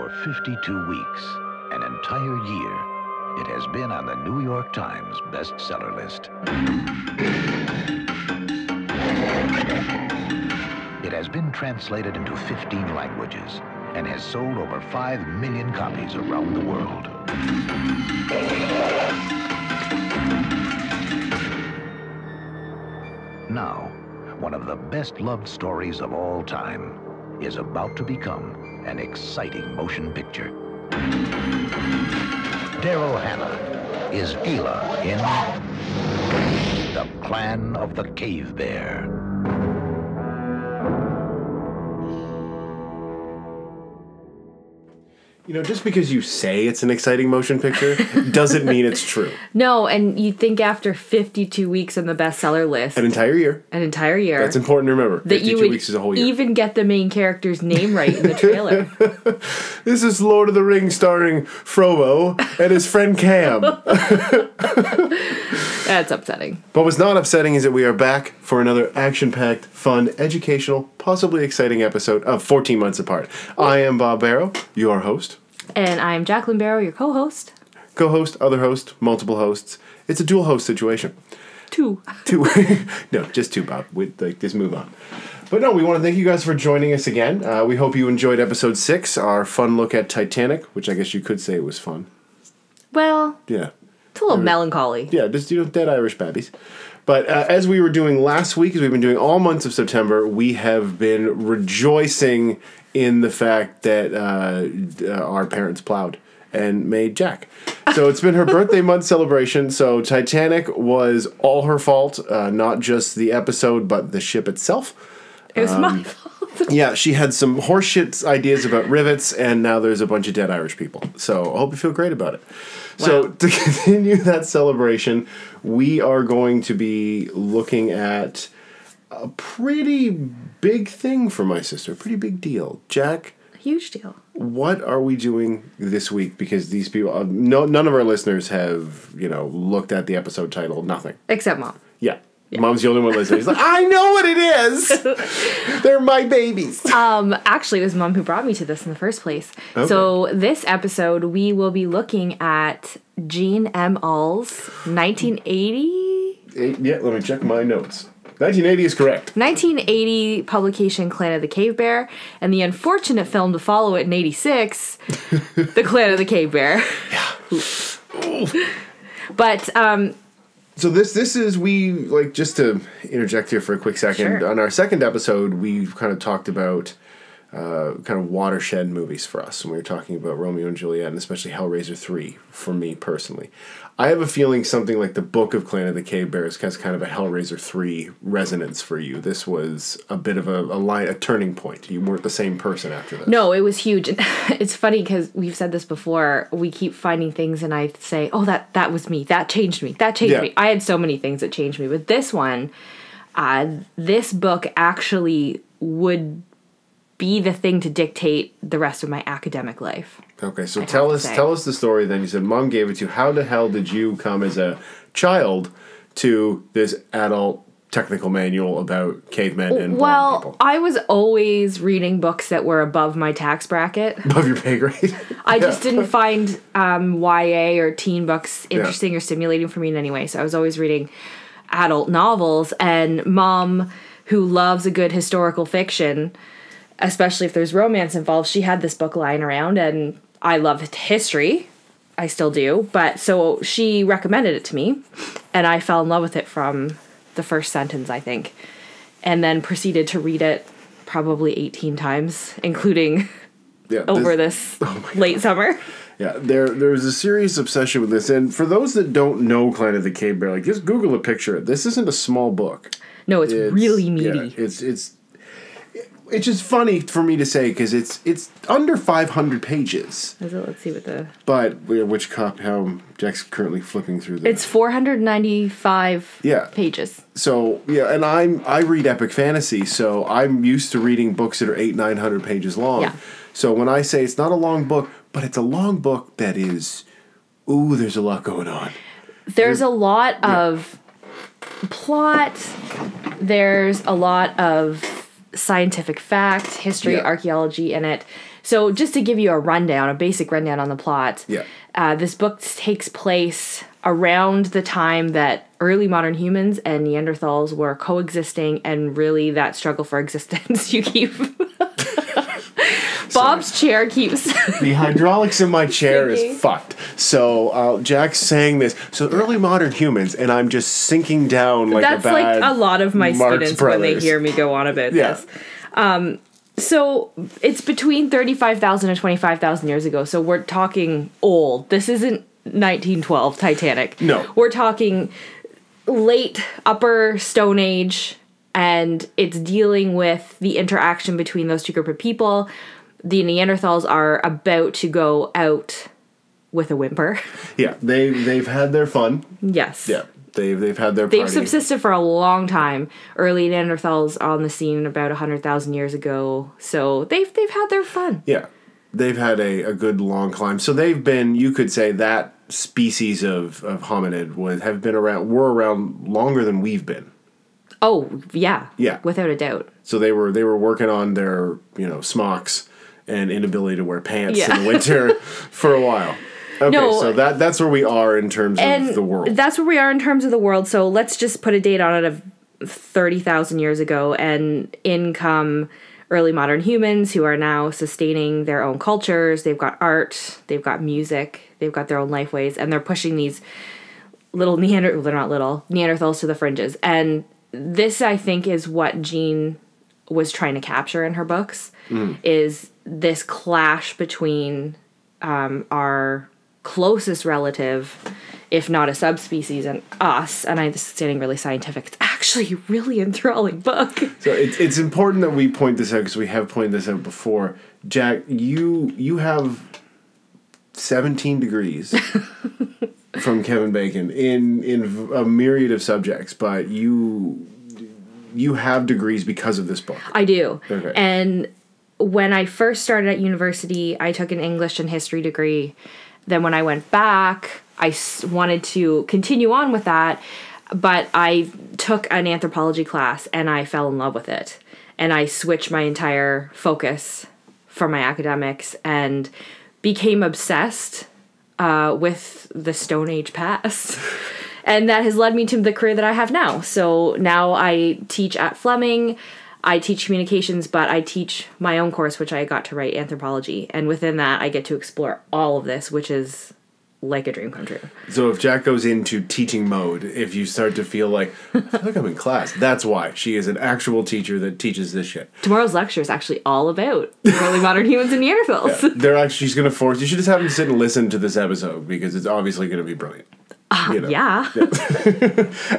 For 52 weeks, an entire year, it has been on the New York Times bestseller list. It has been translated into 15 languages and has sold over 5 million copies around the world. Now, one of the best loved stories of all time is about to become an exciting motion picture. Daryl Hannah is Gila in The Clan of the Cave Bear. You know, just because you say it's an exciting motion picture doesn't mean it's true. No, and you'd think after 52 weeks on the bestseller list, An entire year. an entire year, That's important to remember. that 52 you would weeks is a whole year. even get the main character's name right in the trailer. this is Lord of the Rings starring Frodo and his friend Cam. That's upsetting. But what's not upsetting is that we are back for another action packed, fun, educational, possibly exciting episode of 14 Months Apart. I am Bob Barrow, your host. And I'm Jacqueline Barrow, your co-host. Co host, other host, multiple hosts. It's a dual host situation. Two. Two. no, just two, Bob. We, like, just move on. But no, we want to thank you guys for joining us again. Uh, we hope you enjoyed episode six, our fun look at Titanic, which I guess you could say was fun. Well, Yeah. it's a little melancholy. Yeah, just you know, dead Irish babbies. But uh, as we were doing last week, as we've been doing all months of September, we have been rejoicing in the fact that uh, uh, our parents plowed and made Jack. So it's been her birthday month celebration. So Titanic was all her fault, uh, not just the episode, but the ship itself. It was Um, my fault. Yeah, she had some horseshit ideas about rivets, and now there's a bunch of dead Irish people. So I hope you feel great about it. So to continue that celebration, we are going to be looking at a pretty big thing for my sister, a pretty big deal. Jack, Huge deal. what are we doing this week? Because these people, uh, no, none of our listeners have, you know, looked at the episode title. Nothing. Except mom. Yeah. Mom's the only one listening. He's like, I know what it is. They're my babies. Um, actually, it was mom who brought me to this in the first place. So this episode, we will be looking at Jean M. Auel's 1980 Eight, yeah, let me check my notes. 1980 is correct. 1980 publication Clan of the Cave Bear, and the unfortunate film to follow it in 86, The Clan of the Cave Bear. Yeah. but um, So this this is we like just to interject here for a quick second. Sure. On our second episode, we kind of talked about uh, kind of watershed movies for us, and we were talking about Romeo and Juliet, and especially Hellraiser three for me personally. I have a feeling something like the Book of Clan of the Cave Bears has kind of a Hellraiser three resonance for you. This was a bit of a, a line, a turning point. You weren't the same person after this. no, it was huge. It's funny because we've said this before. We keep finding things, and I say, "Oh, that that was me. That changed me. That changed Yeah. me." I had so many things that changed me, but this one, uh, this book actually would be the thing to dictate the rest of my academic life. Okay, so I'd tell us tell us the story. Then you said mom gave it to you. How the hell did you come as a child to this adult technical manual about cavemen and Well, people I was always reading books that were above my tax bracket. above your pay grade? I just didn't find um, YA or teen books interesting or stimulating for me in any way. So I was always reading adult novels. And mom, who loves a good historical fiction, especially if there's romance involved, she had this book lying around. And I loved history. I still do. But so she recommended it to me. And I fell in love with it from the first sentence, I think. And then proceeded to read it probably 18 times, including yeah, over this oh late summer. Yeah, there there's a serious obsession with this, and for those that don't know Clan of the Cave Bear, like just Google a picture. This isn't a small book. No, it's, It's- really yeah, meaty. it's it's it's just funny for me to say because it's it's under 500 pages. Is it? Let's see what the. But yeah, which cop? How Jack's currently flipping through the. It's 495 Yeah. pages. so yeah, and I'm I read epic fantasy, so I'm used to reading books that are eight nine hundred pages long. Yeah. So when I say it's not a long book, but it's a long book that is, ooh, there's a lot going on. There's a lot of plot. There's a lot of scientific fact, history, Yeah. archaeology in it. So, just to give you a rundown, a basic rundown on the plot, Yeah. uh, this book takes place around the time that early modern humans and Neanderthals were coexisting, and really that struggle for existence. you keep. Bob's chair keeps. The hydraulics in my chair Sinking. is fucked. So uh, Jack's saying this. So early modern humans, and I'm just sinking down like That's a bad. That's like a lot of my Marx students when they hear me go on about Yeah. this. Um, so it's between 35,000 and 25,000 years ago. So we're talking old. This isn't 1912 Titanic. No. We're talking late upper Stone Age, and it's dealing with the interaction between those two group of people. The Neanderthals are about to go out with a whimper. Yeah, they they've had their fun. yes. Yeah, they've they've had their They've party. subsisted for a long time. Early Neanderthals on the scene about hundred thousand years ago, so they've they've had their fun. Yeah, they've had a, a good long climb. So they've been, you could say, that species of, of hominid was have been around, were around longer than we've been. Oh yeah, Yeah. without a doubt. So they were they were working on their you know smocks and inability to wear pants Yeah. in the winter for a while. Okay, No. so that that's where we are in terms of the world. that's where we are in terms of the world. So let's just put a date on it of thirty thousand years ago, and in come early modern humans who are now sustaining their own cultures. They've got art, they've got music, they've got their own life ways, and they're pushing these little Neander they're not little Neanderthals to the fringes. And this I think is what Jean was trying to capture in her books hmm. is this clash between um, our closest relative, if not a subspecies, and us. And I'm getting really scientific. It's actually a really enthralling book. So it's it's important that we point this out because we have pointed this out before. Jack, you you have seventeen degrees from Kevin Bacon in in a myriad of subjects, but you you have degrees because of this book. I do. Okay. And when I first started at university, I took an English and history degree. Then when I went back, I wanted to continue on with that, but I took an anthropology class and I fell in love with it. And I switched my entire focus from my academics and became obsessed uh, with the Stone Age past. and that has led me to the career that I have now. So now I teach at Fleming. I teach communications, but I teach my own course, which I got to write anthropology. And within that, I get to explore all of this, which is like a dream come true. So if Jack goes into teaching mode, if you start to feel like I feel like I'm in class, that's why she is an actual teacher that teaches this shit. Tomorrow's lecture is actually all about early modern humans and Neanderthals. They're actually she's gonna force you should just have them sit and listen to this episode because it's obviously gonna be brilliant. Ah, you know. yeah.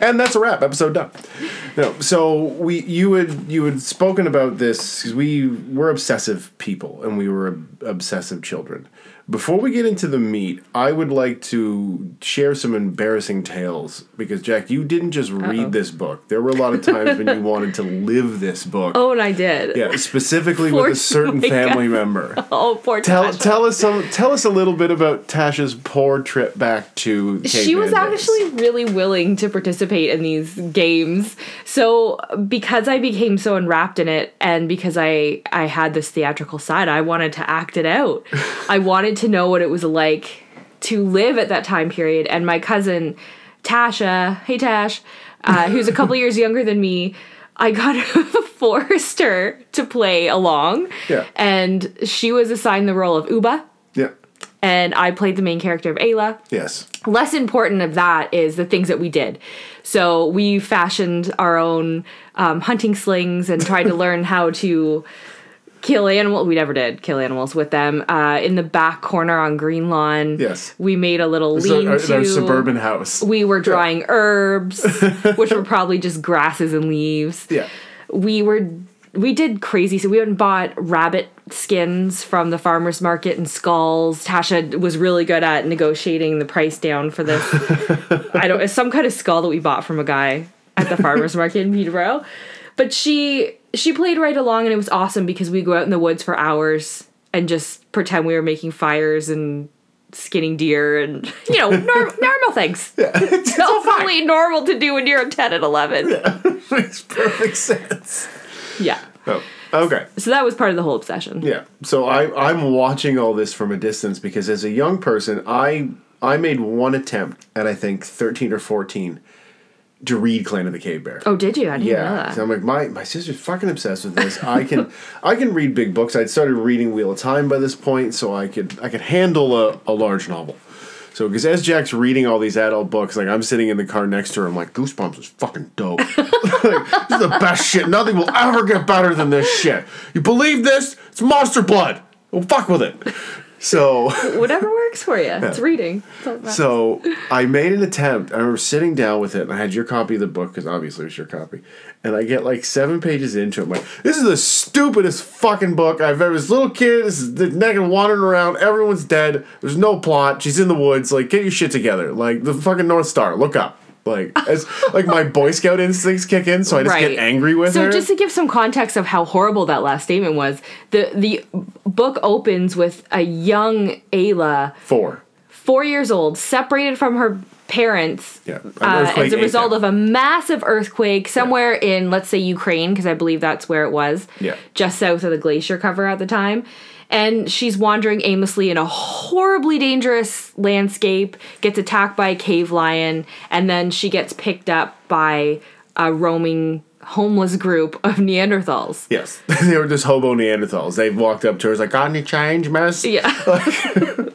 and that's a wrap. Episode done. No, so we you had you had spoken about this because we we're obsessive people and we were ob- obsessive children. Before we get into the meat, I would like to share some embarrassing tales because Jack, you didn't just read this book. There were a lot of times when you wanted to live this book. Oh, and I did. Yeah, specifically with a certain family member. Oh, poor Tell, Tasha. tell us some, tell us a little bit about Tasha's poor trip back to. she was days. actually really willing to participate in these games so because i became so enwrapped in it and because i i had this theatrical side i wanted to act it out i wanted to know what it was like to live at that time period and my cousin tasha hey tash uh, who's a couple years younger than me i got forced her to play along Yeah. and she was assigned the role of uba Yeah. and i played the main character of ayla Yes. less important of that is the things that we did. So we fashioned our own um, hunting slings and tried to learn how to kill animals. We never did kill animals with them. Uh, in the back corner on Green Lawn, Yes. we made a little lean our, to. our suburban house. we were drying herbs, which were probably just grasses and leaves yeah. we were we did crazy so we went and bought rabbit skins from the farmers market and skulls tasha was really good at negotiating the price down for this i don't it's some kind of skull that we bought from a guy at the farmers market in peterborough but she she played right along and it was awesome because we go out in the woods for hours and just pretend we were making fires and skinning deer and you know norm- normal things it's all fine. totally normal to do when you're 10 and 11 yeah Makes perfect sense. yeah Oh, okay. So that was part of the whole obsession. Yeah. So I I'm watching all this from a distance because as a young person, I I made one attempt at I think 13 or 14 to read Clan of the Cave Bear. Oh, did you? I didn't know that. so I'm like my my sister's fucking obsessed with this. I can I can read big books. I'd started reading Wheel of Time by this point, so I could I could handle a, a large novel. So because as Jack's reading all these adult books, like I'm sitting in the car next to her, I'm like Goosebumps is fucking dope. like, this is the best shit. Nothing will ever get better than this shit. You believe this? It's monster blood. Well, fuck with it. So. Whatever works for you. It's reading. That's all that matters. So I made an attempt. I remember sitting down with it, and I had your copy of the book because obviously it was your copy. And I get like seven pages into it. I'm like, this is the stupidest fucking book I've ever. This little kid this is naked wandering around. Everyone's dead. There's no plot. She's in the woods. Like, get your shit together. Like the fucking North Star. Look up. Like as like my Boy Scout instincts kick in, so I just get angry with so her. So just to give some context of how horrible that last statement was, the the book opens with a young Ayla, Four. four years old, separated from her parents Yeah, uh, as a result of a massive earthquake somewhere in, let's say, Ukraine, because I believe that's where it was, Yeah. just south of the glacier cover at the time. And she's wandering aimlessly in a horribly dangerous landscape, gets attacked by a cave lion, and then she gets picked up by a roaming homeless group of Neanderthals. Yes, they were just hobo Neanderthals. They walked up to her, like, "Got any change, miss?" Yeah.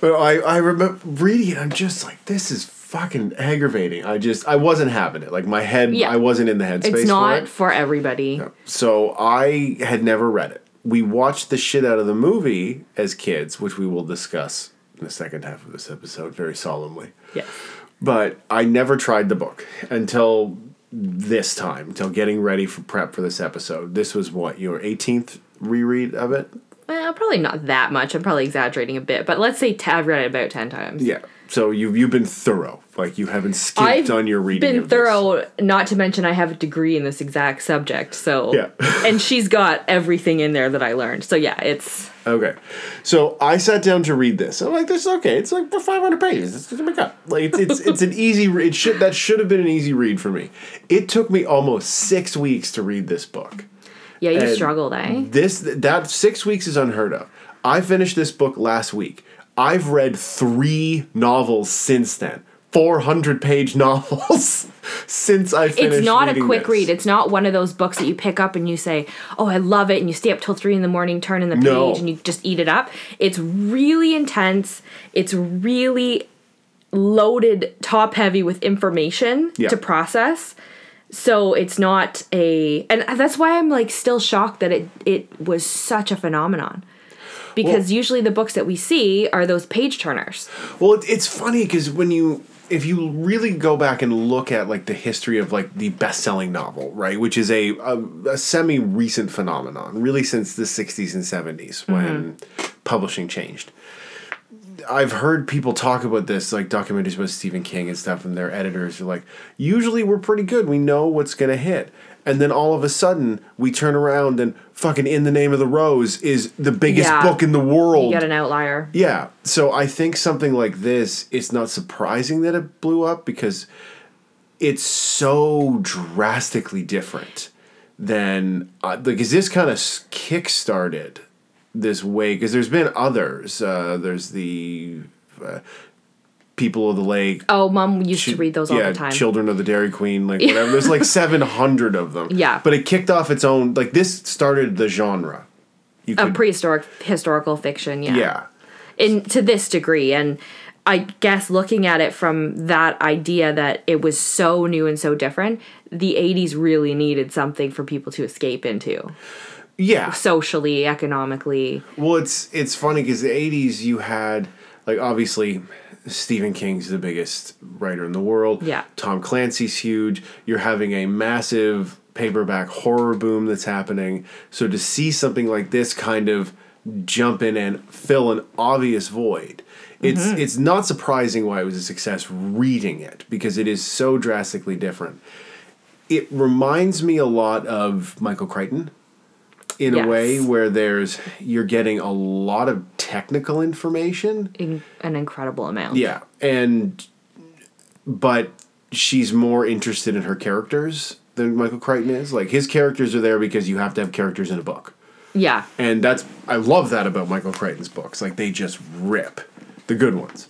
But I, I remember reading it. I'm just like, this is fucking aggravating. I just, I wasn't having it. Like my head, Yeah. I wasn't in the headspace it's for not it. for everybody. So I had never read it. We watched the shit out of the movie as kids, which we will discuss in the second half of this episode very solemnly. Yeah. But I never tried the book until this time, until getting ready for prep for this episode. This was what your 18th reread of it. Well, probably not that much. I'm probably exaggerating a bit, but let's say t- I've read it about 10 times. Yeah. So you've you've been thorough. Like you haven't skipped I've on your reading. been of this. thorough, not to mention I have a degree in this exact subject. So, Yeah. and she's got everything in there that I learned. So, yeah, it's Okay. So I sat down to read this. I'm like, this is okay. It's like 500 pages. It's, oh my God. Like, it's, it's, it's an easy re- It should, that should have been an easy read for me. It took me almost six weeks to read this book. yeah, you And struggled, eh? This, that six weeks is unheard of. I finished this book last week. I've read three novels since then. 400 page novels since I finished It's not a quick this. read. It's not one of those books that you pick up and you say, "Oh, I love it," and you stay up till three in the morning, turn in the page, No. and you just eat it up. It's really intense. It's really loaded, top heavy with information Yeah. to process. So it's not a, and that's why I'm like still shocked that it it was such a phenomenon. Because Well- usually the books that we see are those page turners. Well, it's funny because when you, if you really go back and look at like the history of like the best-selling novel, right, which is a a, a semi-recent phenomenon, really since the '60s and '70s mm-hmm. when publishing changed. I've heard people talk about this, like documentaries about Stephen King and stuff, and their editors are like, usually we're pretty good. We know what's gonna hit. And then all of a sudden, we turn around and fucking In the Name of the Rose is the biggest Yeah. book in the world. You get an outlier. Yeah. So I think something like this, it's not surprising that it blew up because it's so drastically different than uh, because this kind of kick-started this way because there's been others. Uh, there's the uh, People of the Lake. Oh, mom used to read those all yeah, the time. Children of the Dairy Queen, like whatever. There's like 700 of them. Yeah. But it kicked off its own, like this started the genre. You a prehistoric historical fiction, yeah. yeah. in to this degree and i guess looking at it from that idea that it was so new and so different the 80s really needed something for people to escape into Yeah. socially economically Well, it's it's funny because the '80s you had like obviously Stephen King's the biggest writer in the world. Yeah. Tom Clancy's huge. You're having a massive paperback horror boom that's happening. So to see something like this kind of jump in and fill an obvious void. It's mm-hmm. it's not surprising why it was a success reading it because it is so drastically different. It reminds me a lot of Michael Crichton in Yes. a way where there's you're getting a lot of technical information. in an incredible amount Yeah, and but she's more interested in her characters than Michael Crichton is. Like his characters are there because you have to have characters in a book. Yeah. And that's I love that about Michael Crichton's books. Like they just rip the good ones.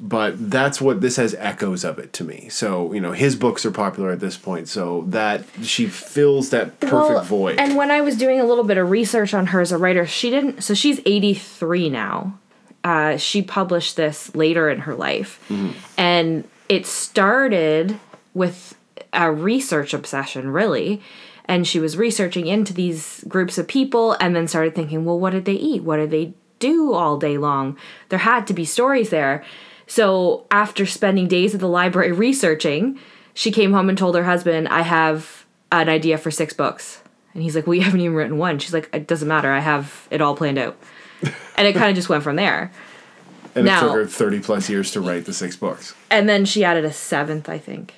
But that's what this has echoes of it to me. So, you know, his books are popular at this point. So that she fills that perfect Well, void. And when I was doing a little bit of research on her as a writer, she didn't. So she's 83 now. Uh, she published this later in her life. Mm-hmm. And it started with a research obsession, really. And she was researching into these groups of people and then started thinking, well, what did they eat? What did they do all day long? There had to be stories there. So after spending days at the library researching, she came home and told her husband, I have an idea for six books. And he's like, Well, you haven't even written one. She's like, It doesn't matter. I have it all planned out. and it kind of just went from there. and now- it took her 30 plus years to write the six books. And then she added a seventh, I think.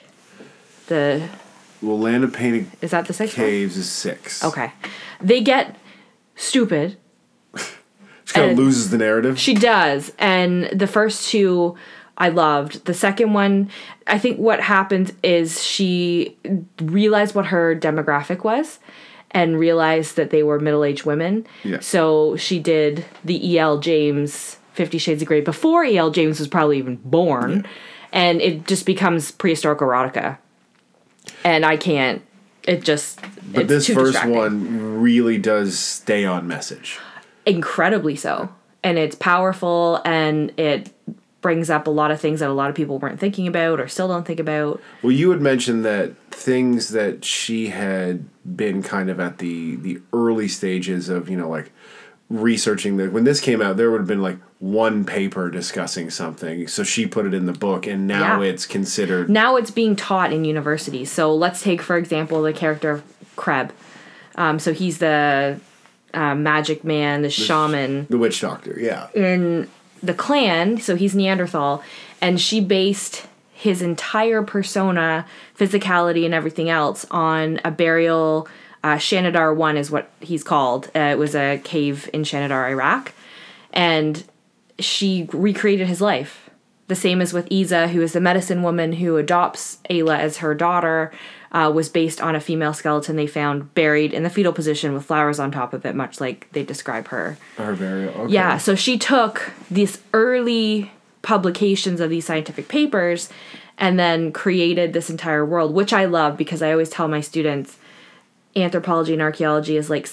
The Well, Land of Painting. is that the sixth one? Caves is six. Okay. They get stupid. She kind of loses the narrative. She does. And the first two I loved. The second one, I think what happened is she realized what her demographic was and realized that they were middle aged women. Yeah. So she did the E.L. James Fifty Shades of Grey before E.L. James was probably even born. And it just becomes prehistoric erotica. And I can't. It just. but this first one really does stay on message. Incredibly so and it's powerful and it brings up a lot of things that a lot of people weren't thinking about or still don't think about Well, you had mentioned that things that she had been kind of at the the early stages of, you know, like researching that when this came out, there would have been like one paper discussing something. So she put it in the book, and now Yeah. it's considered. now it's being taught in universities so let's take for example the character of creb um, so he's the uh, magic man the shaman The witch doctor, yeah. in the clan, so he's Neanderthal, and she based his entire persona, physicality, and everything else on a burial. Uh, Shanidar 1 is what he's called. Uh, it was a cave in Shanidar, Iraq. And she recreated his life. The same as with Iza, who is the medicine woman who adopts Ayla as her daughter, uh, was based on a female skeleton they found buried in the fetal position with flowers on top of it, much like they describe her. Her burial. Okay. Yeah, so she took these early publications of these scientific papers and then created this entire world, which I love because I always tell my students anthropology and archaeology is like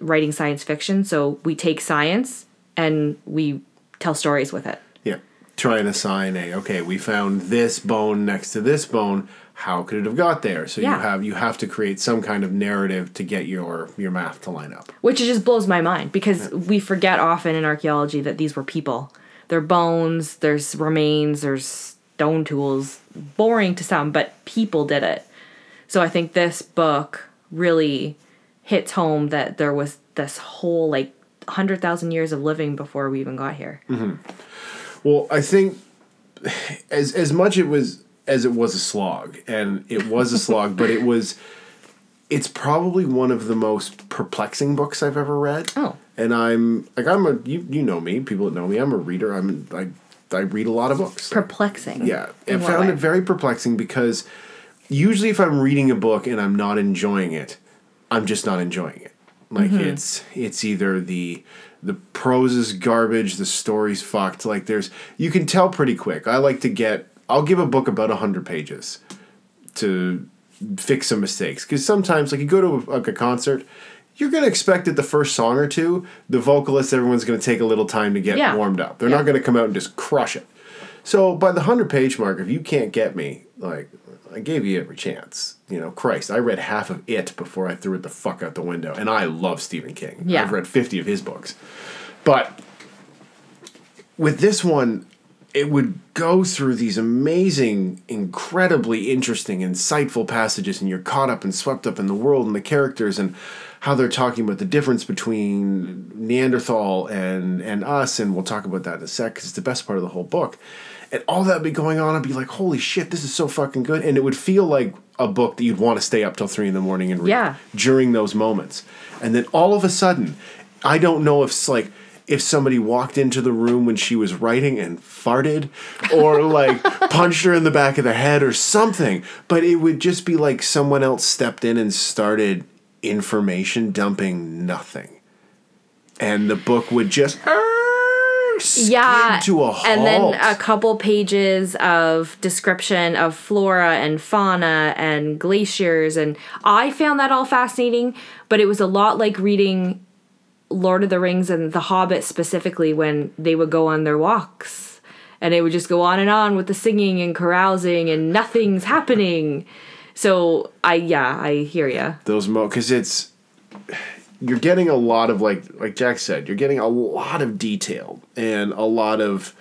writing science fiction. So we take science and we tell stories with it. Yeah. Try and assign a okay, we found this bone next to this bone. How could it have got there? So Yeah. you have you have to create some kind of narrative to get your your math to line up. which just blows my mind because we forget often in archaeology that these were people. They're bones, there's remains, there's stone tools. Boring to some, but people did it. So I think this book really hits home that there was this whole like 100,000 years of living before we even got here. Mm-hmm. Well, I think as as much it was as it was a slog, and it was a slog, but it was it's probably one of the most perplexing books I've ever read. Oh. And I'm like I'm a you you know me, people that know me, I'm a reader. I'm I I read a lot of books. Perplexing. Yeah, I found way? it very perplexing because usually if I'm reading a book and I'm not enjoying it, I'm just not enjoying it. Like Mm-hmm. it's it's either the the prose is garbage, the story's fucked. Like there's you can tell pretty quick. I like to get I'll give a book about hundred pages to fix some mistakes because sometimes like you go to a, like a concert. You're gonna expect that the first song or two, the vocalist, everyone's gonna take a little time to get Yeah. warmed up. They're Yeah. not gonna come out and just crush it. So by the hundred page mark, if you can't get me, like I gave you every chance. You know, Christ, I read half of it before I threw it the fuck out the window. And I love Stephen King. Yeah. I've read fifty of his books. But with this one, it would go through these amazing, incredibly interesting, insightful passages, and you're caught up and swept up in the world and the characters and how they're talking about the difference between Neanderthal and and us, and we'll talk about that in a sec because it's the best part of the whole book. And all that would be going on, I'd be like, "Holy shit, this is so fucking good!" And it would feel like a book that you'd want to stay up till three in the morning and read Yeah. during those moments. And then all of a sudden, I don't know if it's like if somebody walked into the room when she was writing and farted or like punched her in the back of the head or something. But it would just be like someone else stepped in and started information dumping nothing. And the book would just yeah to a halt. and then a couple pages of description of flora and fauna and glaciers and i found that all fascinating but it was a lot like reading lord of the rings and the hobbit specifically when they would go on their walks. And it would just go on and on with the singing and carousing and nothing's happening. So i yeah i hear ya. Those mo because it's you're getting a lot of like like Jack said, you're getting a lot of detail and a lot of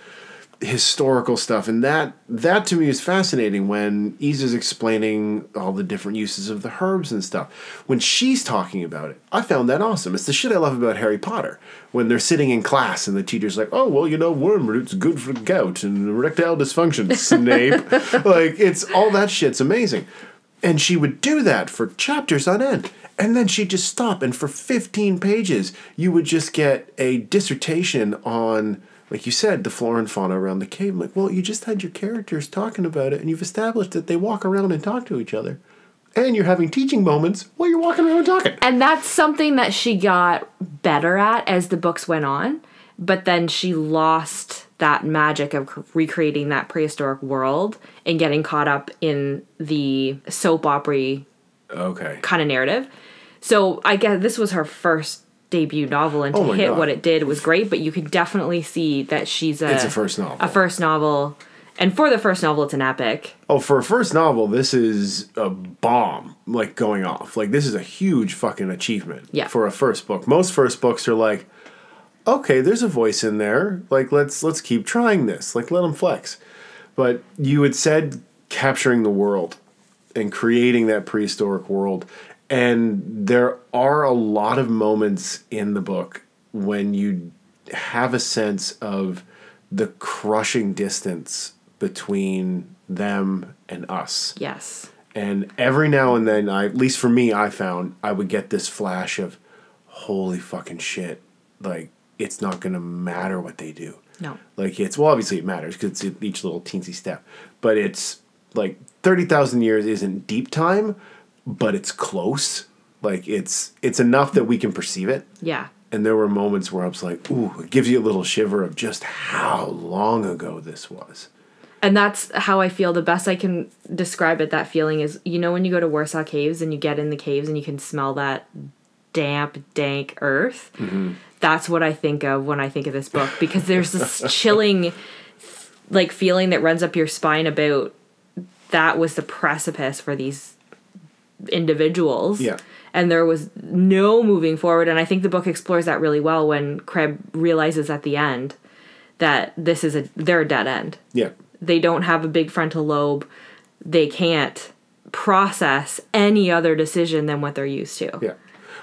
historical stuff and that that to me is fascinating when Ease is explaining all the different uses of the herbs and stuff. When she's talking about it, I found that awesome. It's the shit I love about Harry Potter. When they're sitting in class and the teacher's like, "Oh, well, you know, wormroot's good for gout and erectile dysfunction." Snape, like it's all that shit's amazing. And she would do that for chapters on end. And then she'd just stop, and for 15 pages, you would just get a dissertation on, like you said, the flora and fauna around the cave. I'm like, well, you just had your characters talking about it, and you've established that they walk around and talk to each other. And you're having teaching moments while you're walking around and talking. And that's something that she got better at as the books went on, but then she lost that magic of recreating that prehistoric world and getting caught up in the soap opera Okay. kind of narrative. So I guess this was her first debut novel, and to Oh hit God. what it did was great. But you can definitely see that she's a It's a first novel. a first novel, and for the first novel, it's an epic. Oh, for a first novel, this is a bomb, like going off. Like this is a huge fucking achievement. Yeah. For a first book, most first books are like, okay, there's a voice in there. Like let's let's keep trying this. Like let them flex. But you had said capturing the world and creating that prehistoric world, and there are a lot of moments in the book when you have a sense of the crushing distance between them and us. Yes. And every now and then, I at least for me, I found I would get this flash of, holy fucking shit! Like it's not gonna matter what they do. No. Like it's well, obviously it matters because it's each little teensy step, but it's like thirty thousand years isn't deep time, but it's close. Like it's it's enough that we can perceive it. Yeah. And there were moments where I was like, ooh, it gives you a little shiver of just how long ago this was. And that's how I feel. The best I can describe it, that feeling is you know, when you go to Warsaw Caves and you get in the caves and you can smell that damp, dank earth. Mm-hmm. That's what I think of when I think of this book because there's this chilling, like, feeling that runs up your spine about that was the precipice for these individuals. Yeah. And there was no moving forward. And I think the book explores that really well when Creb realizes at the end that this is a they're a dead end Yeah. they don't have a big frontal lobe they can't process any other decision than what they're used to Yeah.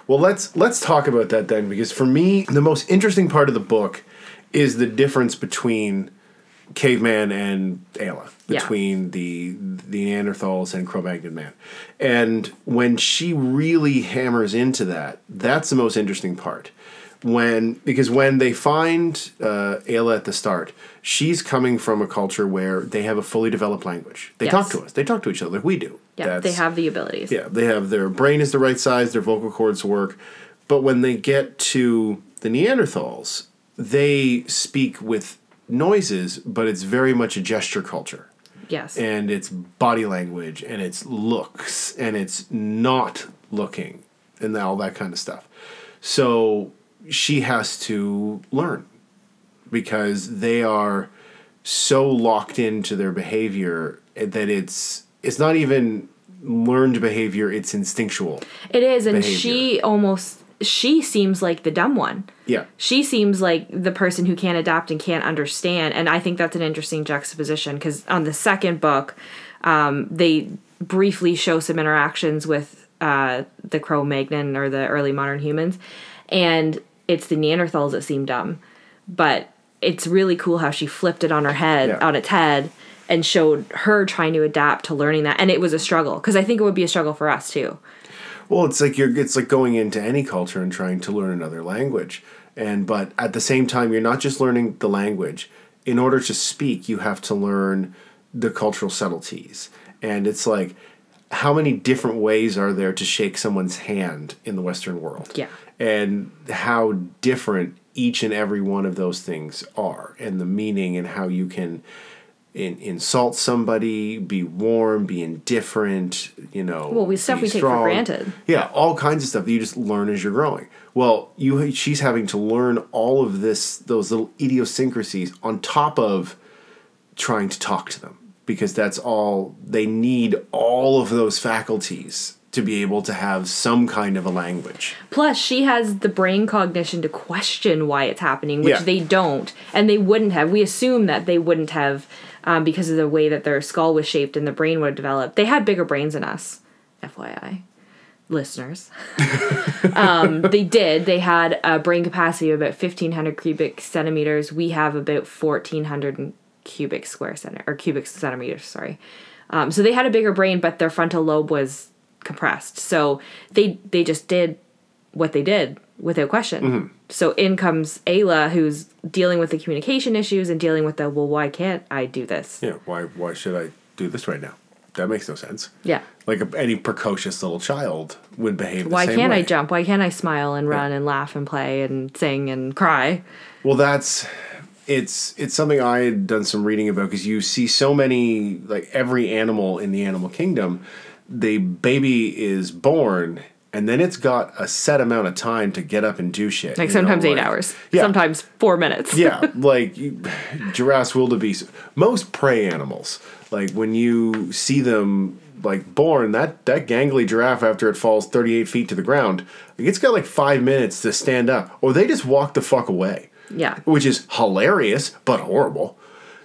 Well, let's let's talk about that then because for me the most interesting part of the book is the difference between caveman and Ayla, Yeah. between the the Neanderthals and Cro-Magnon man. And when she really hammers into that, that's the most interesting part. When because when they find uh, Ayla at the start, she's coming from a culture where they have a fully developed language. They talk to us. They talk to each other like we do. yeah they have the abilities yeah, they have their brain is the right size, their vocal cords work. But when they get to the Neanderthals, they speak with noises, but it's very much a gesture culture. yes And it's body language and it's looks and it's not looking and all that kind of stuff. So she has to learn because they are so locked into their behavior that it's it's not even learned behavior, it's instinctual. it is and behavior. she almost she seems like the dumb one Yeah. she seems like the person who can't adapt and can't understand and i think that's an interesting juxtaposition because on the second book um, they briefly show some interactions with uh, the cro-magnon or the early modern humans and it's the neanderthals that seem dumb but it's really cool how she flipped it on her head Yeah. on its head and showed her trying to adapt to learning that and it was a struggle because i think it would be a struggle for us too Well, it's like you're it's like going into any culture and trying to learn another language. And but at the same time you're not just learning the language. In order to speak, you have to learn the cultural subtleties. And it's like how many different ways are there to shake someone's hand in the western world? Yeah. And how different each and every one of those things are and the meaning and how you can in, insult somebody, be warm, be indifferent, you know. Well, we stuff we take for granted. Yeah, all kinds of stuff that you just learn as you're growing. Well, you she's having to learn all of this those little idiosyncrasies on top of trying to talk to them because that's all they need all of those faculties to be able to have some kind of a language. Plus, she has the brain cognition to question why it's happening, which Yeah. they don't, and they wouldn't have. We assume that they wouldn't have um, because of the way that their skull was shaped and the brain would have developed. They had bigger brains than us, FYI, listeners. um, they did. They had a brain capacity of about fifteen hundred cubic centimeters. We have about fourteen hundred cubic square centi- or cubic centimeters. Sorry. Um, so they had a bigger brain, but their frontal lobe was compressed. So they they just did what they did without question. Mm-hmm. So in comes Ayla, who's dealing with the communication issues and dealing with the well, why can't I do this? Yeah, why why should I do this right now? That makes no sense. Yeah. Like a, any precocious little child would behave the Why can't way. I jump? Why can't I smile and run and laugh and play and sing and cry? Well, that's it's it's something I had done some reading about because you see so many like every animal in the animal kingdom, the baby is born and then it's got a set amount of time to get up and do shit. Like you know, sometimes eight like- hours, Yeah. sometimes four minutes. yeah, like giraffes, wildebeest, most prey animals. Like when you see them like born, that that gangly giraffe after it falls thirty eight feet to the ground, like, it's got like five minutes to stand up, or they just walk the fuck away. Yeah. which is hilarious but horrible.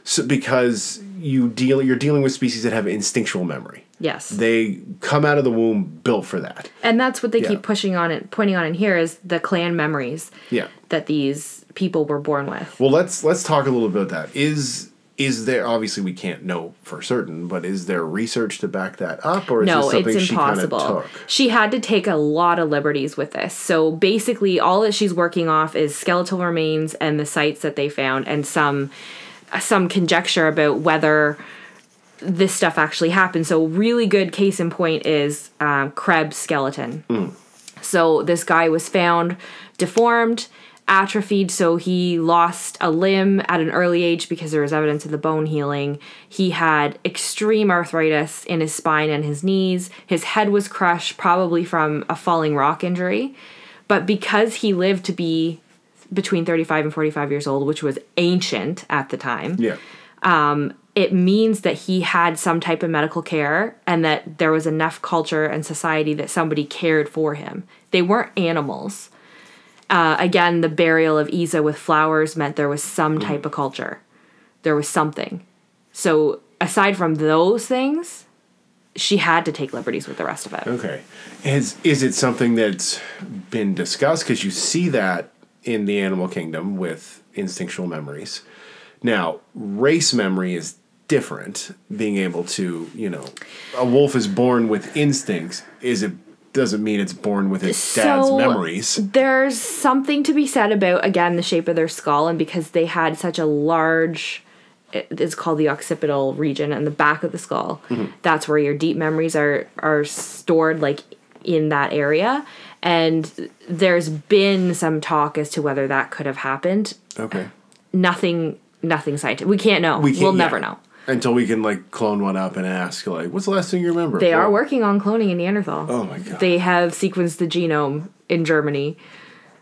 So because you deal, you're dealing with species that have instinctual memory. Yes. They come out of the womb built for that. and that's what they Yeah. keep pushing on it, pointing on in here is the clan memories Yeah. that these people were born with. Well, let's let's talk a little bit about that. Is is there obviously we can't know for certain, but is there research to back that up, or is no, this something it's she kind of impossible. took? She had to take a lot of liberties with this. So basically, all that she's working off is skeletal remains and the sites that they found, and some some conjecture about whether this stuff actually happened. So really good case in point is um, Crebs skeleton. So this guy was found deformed, atrophied, so he lost a limb at an early age because there was evidence of the bone healing. He had extreme arthritis in his spine and his knees. His head was crushed, probably from a falling rock injury. But because he lived to be between 35 and 45 years old, which was ancient at the time, Yeah, it means that he had some type of medical care and that there was enough culture and society that somebody cared for him. They weren't animals. Uh, again, the burial of Iza with flowers meant there was some type of culture. There was something. So, aside from those things, she had to take liberties with the rest of it. okay. Is is it something that's been discussed? Because you see that in the animal kingdom with instinctual memories. Now, race memory is different. Being able to, you know, a wolf is born with instincts. Is it doesn't mean it's born with its dad's memories. There's something to be said about again the shape of their skull and because they had such a large it's called the occipital region and the back of the skull. Mm-hmm. That's where your deep memories are are stored like in that area and there's been some talk as to whether that could have happened. Okay. Nothing nothing scientific. We can't know. We will yeah. never know. Until we can like clone one up and ask like, what's the last thing you remember? They are working on cloning a Neanderthal. Oh my God. They have sequenced the genome in Germany.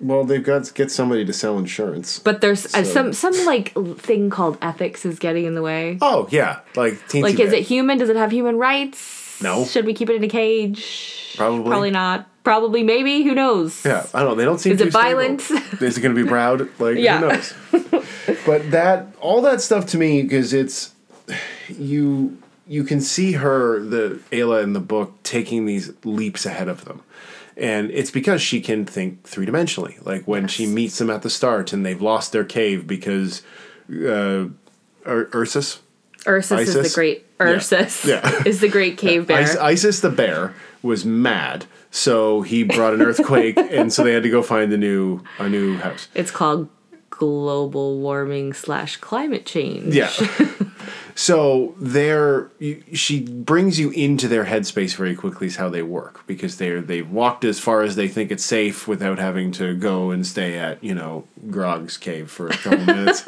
Well, they've got to get somebody to sell insurance. But there's uh, some some like thing called ethics is getting in the way. Oh yeah, like Like, is bit. it human? Does it have human rights? No. Should we keep it in a cage? Probably. Probably not. Probably. Maybe. Who knows? Yeah, I don't know. They don't seem. Is it violent? Is it going to be proud? Like Yeah. who knows? but that all that stuff to me because it's you you can see her the Ayla in the book taking these leaps ahead of them. And it's because she can think three dimensionally. Like when she meets them at the start and they've lost their cave because uh, Ur- Ursus, Ursus is the great Ursus Yeah. is the great cave bear. Is- Isis the bear was mad, so he brought an earthquake, and so they had to go find a new a new house. it's called global warming slash climate change. Yeah. so there, she brings you into their headspace very quickly. Is how they work because they're they've walked as far as they think it's safe without having to go and stay at you know Grog's cave for a couple minutes.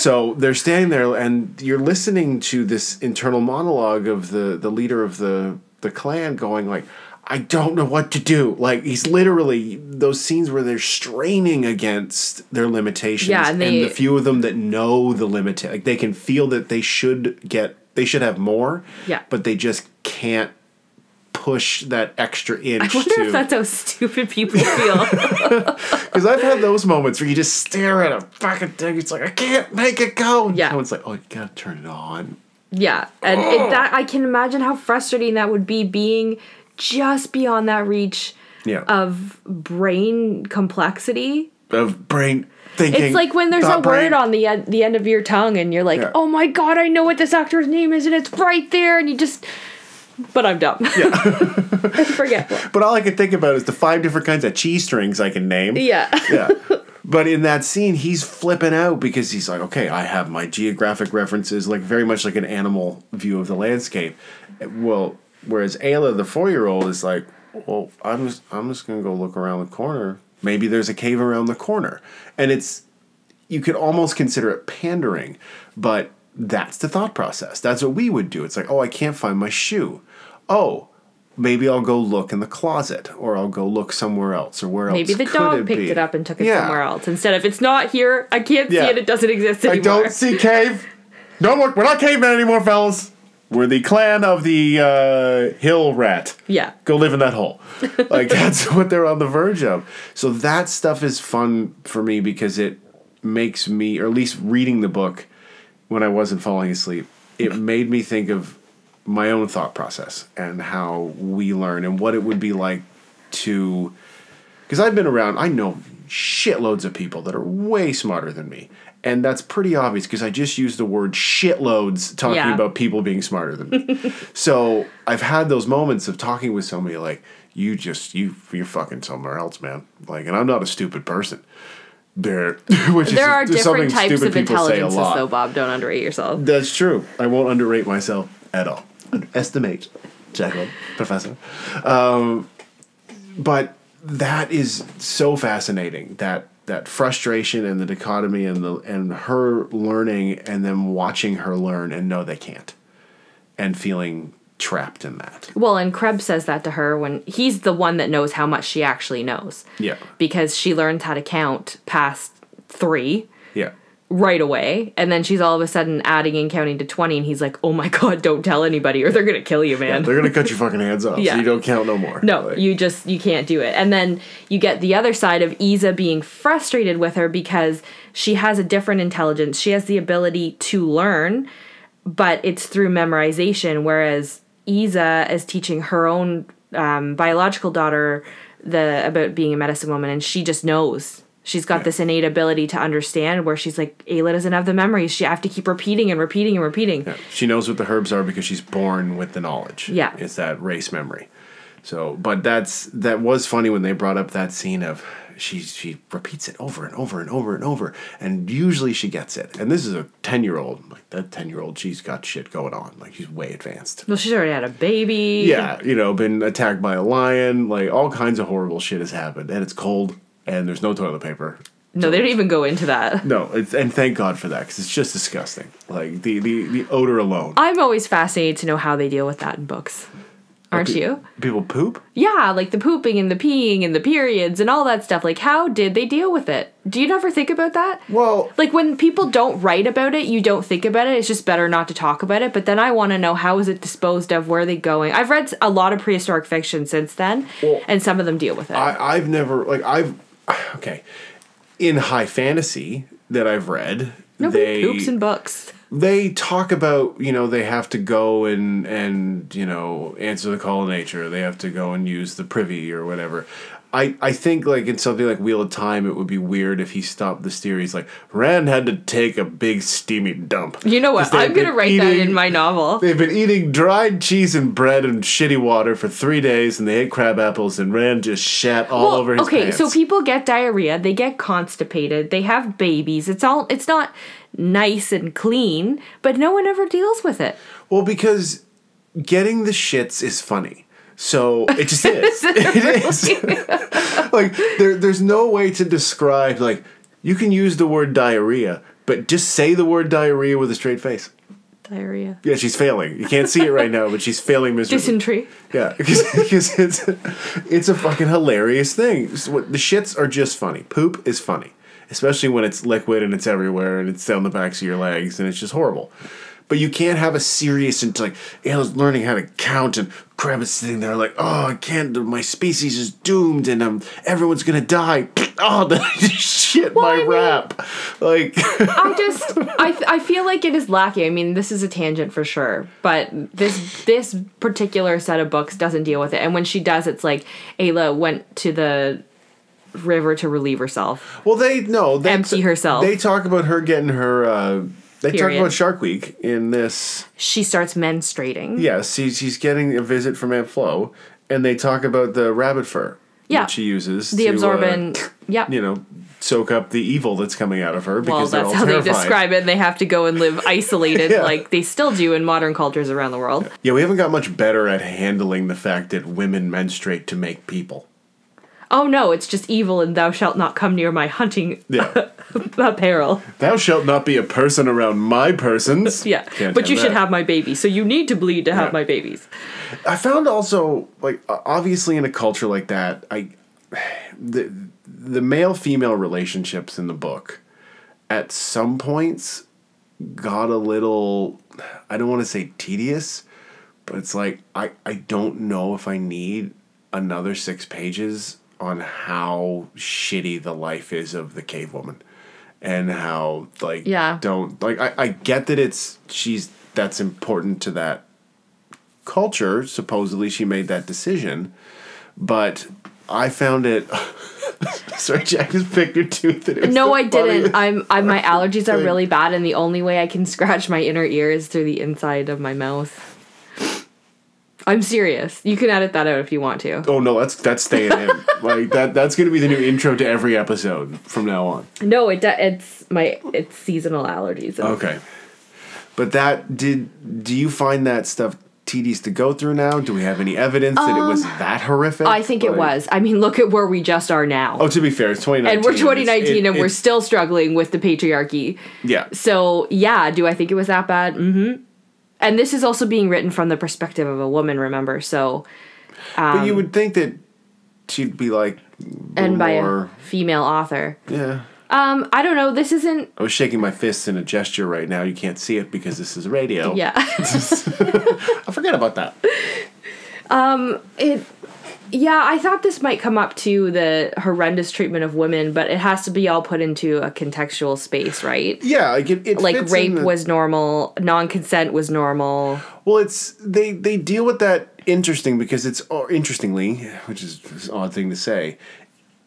So they're standing there, and you're listening to this internal monologue of the the leader of the the clan going like. I don't know what to do. Like he's literally those scenes where they're straining against their limitations. Yeah, and they- the few of them that know the limit, like they can feel that they should get, they should have more. Yeah. But they just can't push that extra inch I wonder to. if that's how stupid people feel. Because I've had those moments where you just stare at a fucking thing. It's like I can't make it go. And Yeah. Someone's like, oh, you gotta turn it on. yeah, and it, that I can imagine how frustrating that would be being just beyond that reach Yeah. of brain complexity. of brain thinking. It's like when there's a brain. word on the end, the end of your tongue, and you're like, Yeah. "Oh my god, I know what this actor's name is, and it's right there," and you just. But I'm dumb. Yeah. Forget. But all I can think about is the five different kinds of cheese strings I can name. Yeah. yeah. But in that scene, he's flipping out because he's like, okay, I have my geographic references, like very much like an animal view of the landscape. Well, whereas Ayla, the four year old, is like, well, I'm just, I'm just gonna go look around the corner. Maybe there's a cave around the corner, and it's you could almost consider it pandering, but that's the thought process. That's what we would do. It's like, oh, I can't find my shoe. Oh, maybe I'll go look in the closet, or I'll go look somewhere else, or where Maybe else Maybe the dog it picked be? it up and took it Yeah. somewhere else instead of it's not here. I can't Yeah. see it. It doesn't exist anymore. I don't see cave. No more. We're not cavemen anymore, fellas. We're the clan of the uh, hill rat. Yeah. Go live in that hole. Like that's what they're on the verge of. So that stuff is fun for me because it makes me, or at least reading the book when I wasn't falling asleep, it made me think of my own thought process and how we learn and what it would be like to because I've been around, I know shitloads of people that are way smarter than me. And that's pretty obvious because I just used the word shitloads talking Yeah. about people being smarter than me. so I've had those moments of talking with somebody like, you just, you, you're fucking somewhere else, man. Like, and I'm not a stupid person. There, which is There are different types of people say a intelligences, though, Bob. Don't underrate yourself. That's true. I won't underrate myself at all. Underestimate, Jacqueline, Professor. Um, but that is so fascinating. That that frustration and the dichotomy and the and her learning and then watching her learn and know they can't, and feeling trapped in that. Well, and Crebs says that to her when he's the one that knows how much she actually knows. Yeah. Because she learns how to count past three Yeah. Right away. And then she's all of a sudden adding and counting to 20. And he's like, oh my God, don't tell anybody or they're to kill you, man. They're gonna cut your fucking hands off, Yeah. so you don't count no more. No, Like, you just you can't do it. And then you get the other side of Iza being frustrated with her because she has a different intelligence. She has the ability to learn, but it's through memorization whereas Iza is teaching her own um, biological daughter the about being a medicine woman and she just knows. She's got this innate ability to understand where she's like Ayla doesn't have the memories. She have to keep repeating and repeating and repeating. She knows what the herbs are because she's born with the knowledge. Yeah. It's that race memory. So, but that's that was funny when they brought up that scene of she she repeats it over and over and over and over, and usually she gets it. And this is a ten year old. Like that ten year old, she's got shit going on. Like she's way advanced. Well, she's already had a baby. Yeah, you know, been attacked by a lion. Like all kinds of horrible shit has happened, and it's cold, and there's no toilet paper. No, they don't even go into that. No, it's, and thank God for that because it's just disgusting. Like the the the odor alone. I'm always fascinated to know how they deal with that in books. Aren't Okay. you? People poop. Yeah, like the pooping and the peeing and the periods and all that stuff. Like, how did they deal with it? Do you never think about that? Well, Like when people don't write about it, you don't think about it. It's just better not to talk about it. But then I want to know how is it disposed of? Where are they going? I've read a lot of prehistoric fiction since then, Well, and some of them deal with it. I, I've never like I've okay in high fantasy that I've read. Nobody they poops in books. they talk about you know they have to go and and you know answer the call of nature. They have to go and use the privy or whatever. I, I think like in something like Wheel of Time, it would be weird if he stopped the steer. He's like Rand had to take a big steamy dump. You know what? I'm gonna write that in my novel. They've been eating dried cheese and bread and shitty water for three days, and they ate crab apples, and Rand just shat all over his okay, pants. so people get diarrhea, they get constipated, they have babies. It's all it's not nice and clean, but no one ever deals with it. Well, because getting the shits is funny. So it just is. it is. like there, there's no way to describe like you can use the word diarrhea, but just say the word diarrhea with a straight face. Diarrhea. Yeah, she's failing. You can't see it right now, but she's failing miserably. Dysentery. Yeah, because, it's it's a fucking hilarious thing. The shits are just funny. Poop is funny, especially when it's liquid and it's everywhere and it's down the backs of your legs and it's just horrible. But you can't have a serious and like Ayla's learning how to count and Creb is sitting there like, oh, I can't. My species is doomed and um, everyone's gonna die. Oh, then I just shit my I mean- rap. Like, I just I I feel like it is lacking. I mean, this is a tangent for sure, but this this particular set of books doesn't deal with it. And when she does, it's like Ayla went to the river to relieve herself. well, they no, they Empty herself. They talk about her getting her. Uh, they Period. talk about Shark Week in this. She starts menstruating. Yes, she's, she's getting a visit from Aunt Flo, and they talk about the rabbit fur Yeah. that she uses The to, uh, absorbent. yep. you know, soak up the evil that's coming out of her because well, that's how terrified. they describe it. And they have to go and live isolated, Yeah. like they still do in modern cultures around the world. Yeah, we haven't got much better at handling the fact that women menstruate to make people. Oh no, it's just evil, and thou shalt not come near my hunting Yeah. apparel. Thou shalt not be a person around my persons. Yeah, Can't but you should have my baby, so you need to bleed to have Yeah. my babies. I found also like obviously in a culture like that, I the the male female relationships in the book at some points got a little I don't want to say tedious, but it's like I I don't know if I need another 6 pages on how shitty the life is of the cave woman and how like Yeah. don't like I, I get that it's she's that's important to that culture supposedly she made that decision but i found it sorry jack just picked your tooth and it was No, I didn't. I'm, I'm my allergies are really bad, and the only way I can scratch my inner ear is through the inside of my mouth. I'm serious. You can edit that out if you want to. oh no that's that's staying in like that that's gonna be the new intro to every episode from now on No, it it's my it's seasonal allergies. okay but that did do you find that stuff tedious to go through now do we have any evidence that it was that horrific Um, I think it was. I mean, look at where we just are now. oh to be fair it's 2019 and we're 2019 it- and we're still struggling with the patriarchy. yeah So, yeah, do I think it was that bad? Mm-hmm. And this is also being written from the perspective of a woman, remember? So, but you would think that she'd be like um, and by more, a female author. yeah Um, I don't know. This isn't. I was shaking my fists in a gesture right now. You can't see it because this is radio. Yeah. I forget about that. Um, it. Yeah, I thought this might come up to the horrendous treatment of women, but it has to be all put into a contextual space, right? Yeah, like it, it Like fits rape in the- was normal, non-consent was normal. well. It's they they deal with that interesting because it's or interestingly, which is an odd thing to say.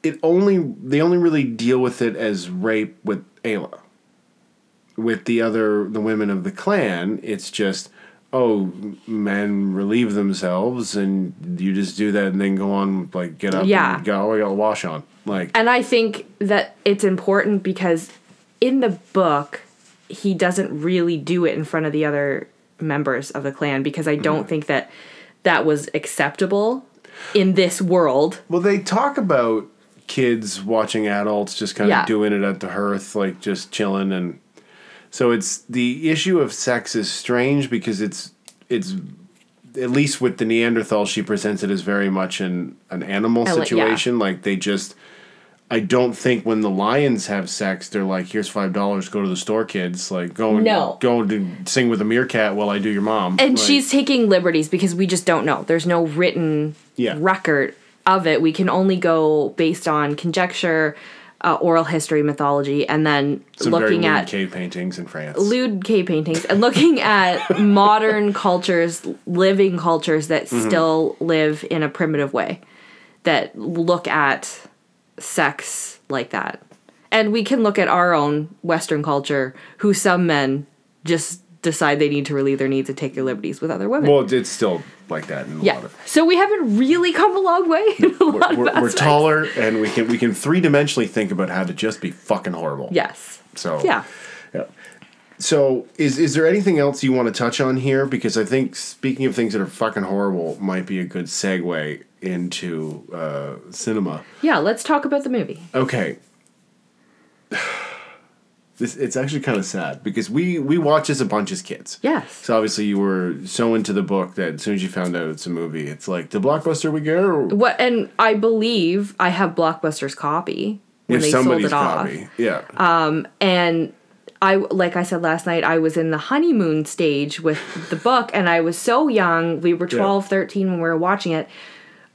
It only they only really deal with it as rape with Ayla. With the other the women of the clan, it's just oh men relieve themselves and you just do that and then go on like get up Yeah. and go. Oh, I got a wash on like And I think that it's important because in the book, he doesn't really do it in front of the other members of the clan because I Mm. don't think that that was acceptable in this world. Well, they talk about kids watching adults just kind of Yeah. doing it at the hearth, like just chilling, and so it's the issue of sex is strange because it's it's at least with the Neanderthal, she presents it as very much an an animal Ele- yeah. situation. Like they just, I don't think when the lions have sex, they're like, "Here's five dollars, go to the store, kids." Like go and No. go to sing with a meerkat while I do your mom. And Like, she's taking liberties because we just don't know. There's no written Yeah. record of it. We can only go based on conjecture, uh, oral history, mythology, and then some looking at cave paintings in France. lewd cave paintings and looking at modern cultures, living cultures that Mm-hmm. still live in a primitive way. that look at sex like that. And we can look at our own Western culture, who some men just decide they need to relieve their needs and take their liberties with other women. Well, it's still like that in a yeah. lot of. So we haven't really come a long way. In a of We're, we're taller, and we can we can three dimensionally think about how to just be fucking horrible. Yes. So Yeah. Yeah. So is is there anything else you want to touch on here? Because I think speaking of things that are fucking horrible might be a good segue into uh, cinema. Yeah. Let's talk about the movie. Okay. This it's actually kind of sad because we we watched this a bunch as kids. Yes. So obviously you were so into the book that as soon as you found out it's a movie, it's like the blockbuster we go. or What? And I believe I have Blockbuster's copy when if they sold it off. Yeah. Um, and I like I said last night I was in the honeymoon stage with the book and I was so young we were 12 13 when we were watching it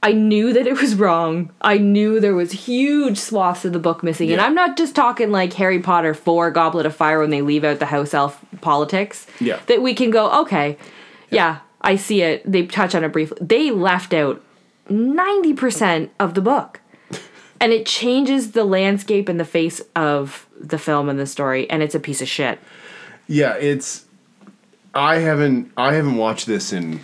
I knew that it was wrong. I knew there was huge swaths of the book missing. And I'm not just talking like Harry Potter 4 Goblet of Fire when they leave out the house elf politics. Yeah. that we can go okay. Yeah. I see it. They touch on it briefly. They left out 90% of the book. And it changes the landscape and the face of the film and the story and it's a piece of shit. Yeah, it's. I haven't. I haven't watched this in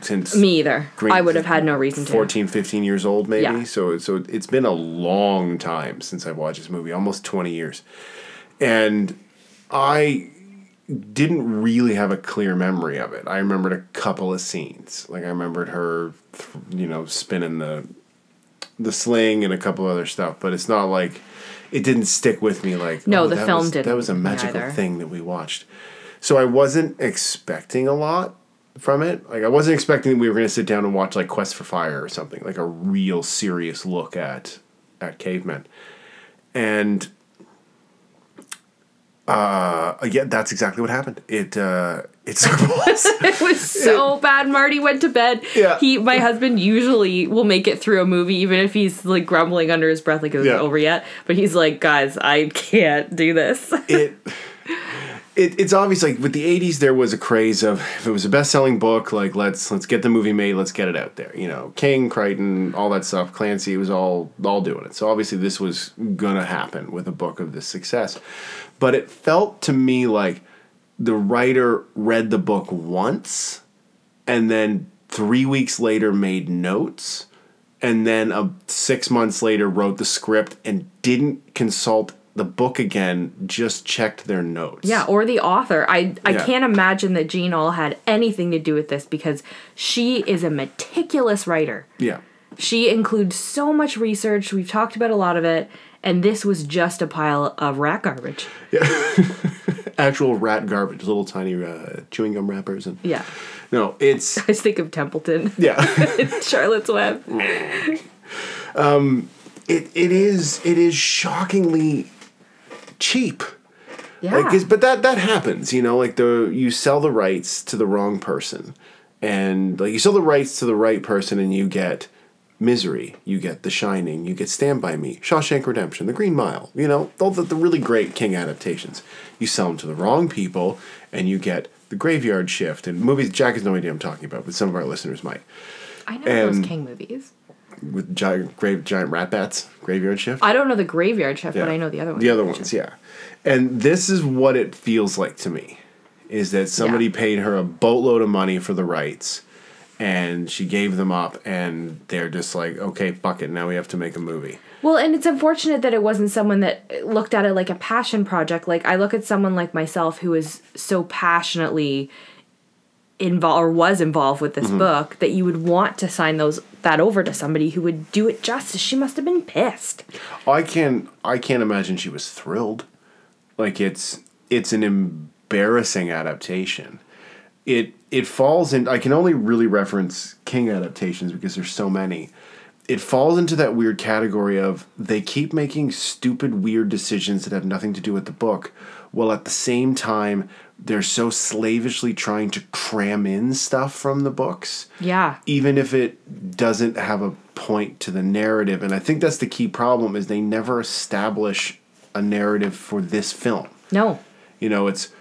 since me either Great. i would have had no reason to 14, 15 years old, maybe. Yeah. So so it's been a long time since I've watched this movie, almost twenty years, and I didn't really have a clear memory of it. I remembered a couple of scenes, like I remembered her, you know, spinning the the sling and a couple other stuff, but it's not like it didn't stick with me. Like No, oh, the film was, didn't That was a magical either. thing that we watched. So I wasn't expecting a lot from it. Like I wasn't expecting that we were going to sit down and watch like Quest for Fire or something, like a real serious look at at cavemen. And uh yeah, that's exactly what happened. It uh it it was so bad marty went to bed Yeah. he my husband usually will make it through a movie even if he's like grumbling under his breath like it's Yeah. over yet but he's like guys i can't do this it, it it's obvious like with the 80s there was a craze of if it was a best-selling book like let's let's get the movie made let's get it out there you know? King crichton all that stuff clancy it was all all doing it. So obviously this was gonna happen with a book of this success. But it felt to me like the writer read the book once and then three weeks later made notes and then uh, six months later wrote the script and didn't consult the book again just checked their notes yeah or the author i i Yeah. can't imagine that Jean Auel had anything to do with this because she is a meticulous writer yeah She includes so much research. We've talked about a lot of it, and this was just a pile of rat garbage. Yeah. Actual rat garbage little tiny uh, chewing gum wrappers and Yeah. no it's I just think of Templeton, yeah Charlotte's Web. it, it is it is shockingly cheap Yeah. Like, but that that happens, you know. Like the you sell the rights to the wrong person, and like you sell the rights to the right person, and you get Misery, you get The Shining, you get Stand by Me, Shawshank Redemption, The Green Mile. You know, all the, the really great King adaptations. You sell them to the wrong people, and you get The Graveyard Shift and movies. Jack has no idea I'm talking about, but some of our listeners might. I know and- those King movies. With giant grave giant rat bats, Graveyard Shift. I don't know the Graveyard Shift, but I know the other ones. The other ones, yeah. And this is what it feels like to me is that somebody Yeah. paid her a boatload of money for the rights and she gave them up and they're just like, okay, fuck it, now we have to make a movie. Well, and it's unfortunate that it wasn't someone that looked at it like a passion project. Like I look at someone like myself who is so passionately involved or was involved with this mm-hmm. book that you would want to sign those that over to somebody who would do it justice. She must have been pissed. I can't. I can't imagine she was thrilled. Like it's it's an embarrassing adaptation. It it falls in I can only really reference King adaptations because there's so many. It falls into that weird category of they keep making stupid weird decisions that have nothing to do with the book, while at the same time they're so slavishly trying to cram in stuff from the books Yeah. even if it doesn't have a point to the narrative and i think that's the key problem is they never establish a narrative for this film No. you know it's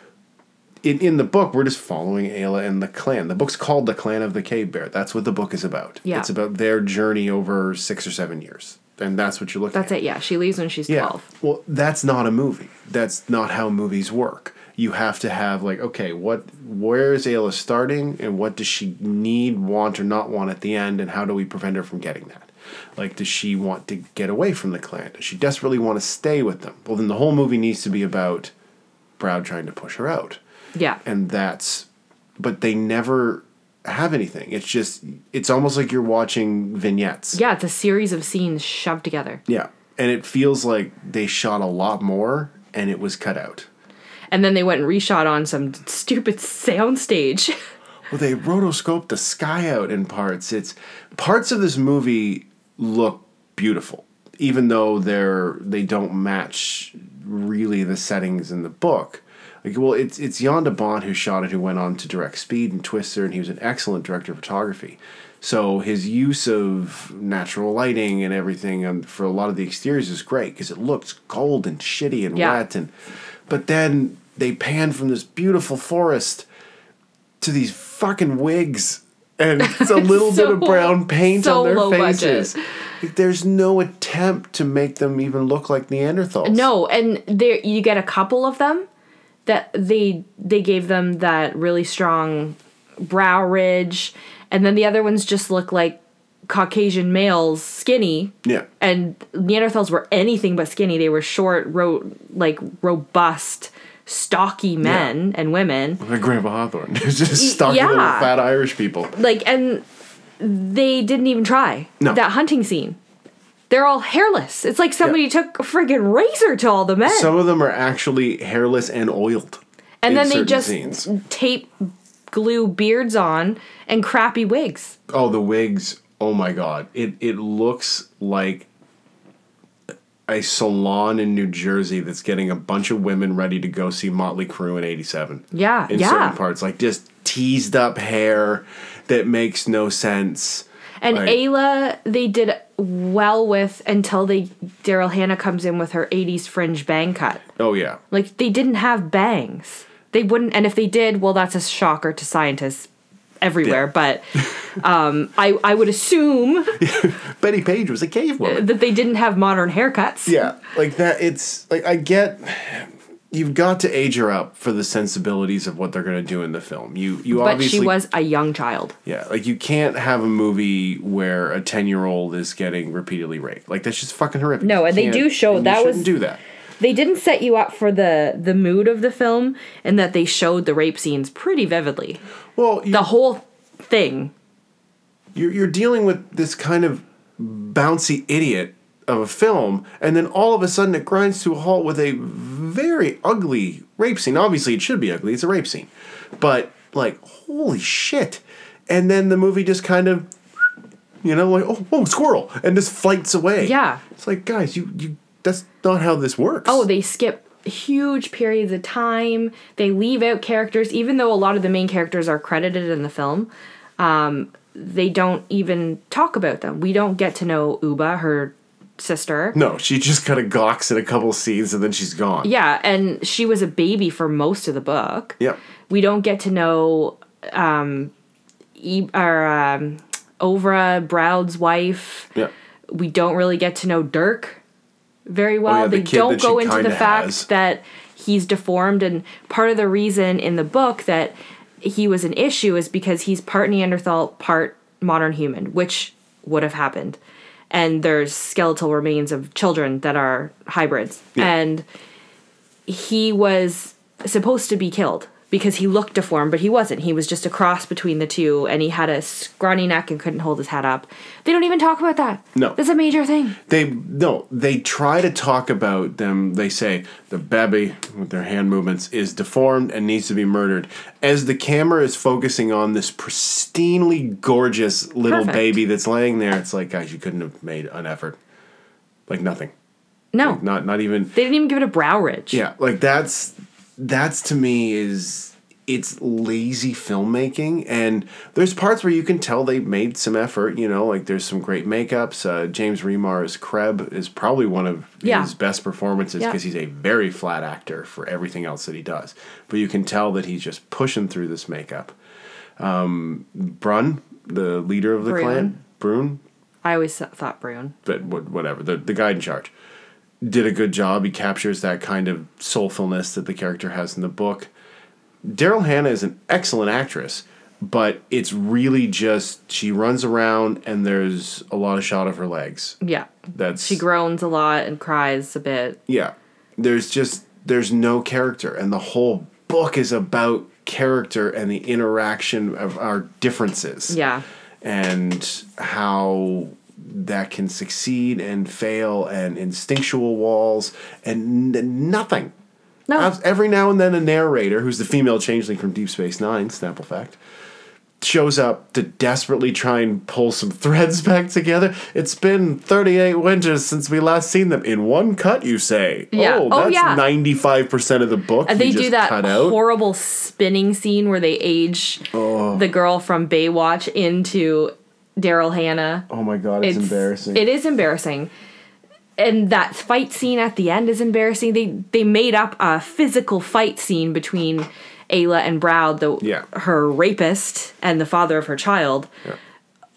in, in the book, we're just following Ayla and the clan. The book's called The Clan of the Cave Bear. That's what the book is about. Yeah. It's about their journey over six or seven years. And that's what you're looking That's at. it. Yeah, she leaves when she's Yeah. 12. Well, that's not a movie. That's not how movies work. You have to have like, okay, what where is Ayla starting and what does she need, want, or not want at the end, and how do we prevent her from getting that? Like, does she want to get away from the clan? Does she desperately want to stay with them? Well then the whole movie needs to be about Broud trying to push her out. Yeah. And that's but they never have anything. It's just it's almost like you're watching vignettes. Yeah, it's a series of scenes shoved together. Yeah. And it feels like they shot a lot more and it was cut out. And then they went and reshot on some stupid soundstage. Well, they rotoscoped the sky out in parts. It's parts of this movie look beautiful, even though they're they don't match really the settings in the book. Like, well, it's it's Jan de Bont who shot it, who went on to direct Speed and Twister, and he was an excellent director of photography. So his use of natural lighting and everything um, for a lot of the exteriors is great because it looks cold and shitty and Yeah. wet, and but then they pan from this beautiful forest to these fucking wigs and it's a little bit of brown paint so on their faces. budget. There's no attempt to make them even look like Neanderthals. No, and there you get a couple of them that they they gave them that really strong brow ridge, and then the other ones just look like Caucasian males, skinny. Yeah. And Neanderthals were anything but skinny. They were short, ro- like robust, stocky men and women. Like Grandpa Hawthorne. just stocky little yeah. fat Irish people. Like, and they didn't even try No. that hunting scene. They're all hairless. It's like somebody took a friggin' razor to all the men. Some of them are actually hairless and oiled. and then they just scenes. tape glue beards on and crappy wigs. Oh, the wigs. Oh my god. It it looks like a salon in New Jersey that's getting a bunch of women ready to go see Motley Crue in 87. Yeah, In yeah. certain parts. Like just teased up hair that makes no sense. And Like- Ayla, they did well with until they Daryl Hannah comes in with her '80s fringe bang cut. Oh yeah. Like they didn't have bangs. They wouldn't, and if they did, well, that's a shocker to scientists everywhere. Yeah. But um, I I would assume Bettie Page was a cave woman. that they didn't have modern haircuts. Yeah, like that. It's like I get. You've got to age her up for the sensibilities of what they're going to do in the film. You you But obviously she was a young child. yeah like you can't have a movie where a ten year old is getting repeatedly raped. Like that's just fucking horrific. No, and they do show- that was- do that. They didn't set you up for the the mood of the film, and that they showed the rape scenes pretty vividly. Well, The whole thing. you're you're dealing with this kind of bouncy idiot of a film, and then all of a sudden it grinds to a halt with a very ugly rape scene. Obviously, it should be ugly; it's a rape scene, but like, holy shit! And then the movie just kind of, you know, like, oh, oh, squirrel, and just flights away. Yeah. it's like, guys, you you that's not how this works. Oh, they skip huge periods of time. They leave out characters, even though a lot of the main characters are credited in the film. Um, they don't even talk about them. We don't get to know Uba, her sister. no, she just kind of gawks in a couple scenes and then she's gone. Yeah, and she was a baby for most of the book. Yep. We don't get to know um, e- or um, Ovra, Broud's wife. Yep. we don't really get to know Durc very oh, well. Oh, yeah, the they don't go into the fact has. that he's deformed, and part of the reason in the book that he was an issue is because he's part Neanderthal, part modern human, which would have happened. And there's skeletal remains of children that are hybrids, and he was supposed to be killed because he looked deformed, but he wasn't. He was just a cross between the two, and he had a scrawny neck and couldn't hold his head up. They don't even talk about that. No. that's a major thing. They no, they try to talk about them. They say the baby with their hand movements is deformed and needs to be murdered. As the camera is focusing on this pristinely gorgeous little Perfect. baby that's laying there, it's like, guys, you couldn't have made an effort. Like nothing. No, Not not even they didn't even give it a brow ridge. Yeah, like that's that's to me is it's lazy filmmaking. And there's parts where you can tell they made some effort you know like there's some great makeups. Uh, james remar as creb is probably one of Yeah. his best performances Yeah. because he's a very flat actor for everything else that he does. But you can tell that he's just pushing through this makeup. Um, brun the leader of the clan. Brune I always thought Brune. but whatever. The, the guy in charge did a good job he captures that kind of soulfulness that the character has in the book daryl hannah is an excellent actress but it's really just she runs around and there's a lot of shot of her legs Yeah. that's She groans a lot and cries a bit. yeah there's just there's no character and the whole book is about character and the interaction of our differences Yeah. and how that can succeed and fail and instinctual walls and n- nothing. No. Every now and then a narrator, who's the female changeling from Deep Space Nine, Snapple fact, shows up to desperately try and pull some threads back together. It's been 38 winters since we last seen them. In one cut, you say? Yeah. Oh, Oh, that's yeah. 95% of the book. And they do that cut out. horrible spinning scene where they age Oh. the girl from Baywatch into Daryl Hannah. oh my god, it's, embarrassing. It is embarrassing. And that fight scene at the end is embarrassing. They they made up a physical fight scene between Ayla and Broud, the Yeah. her rapist and the father of her child. Yeah.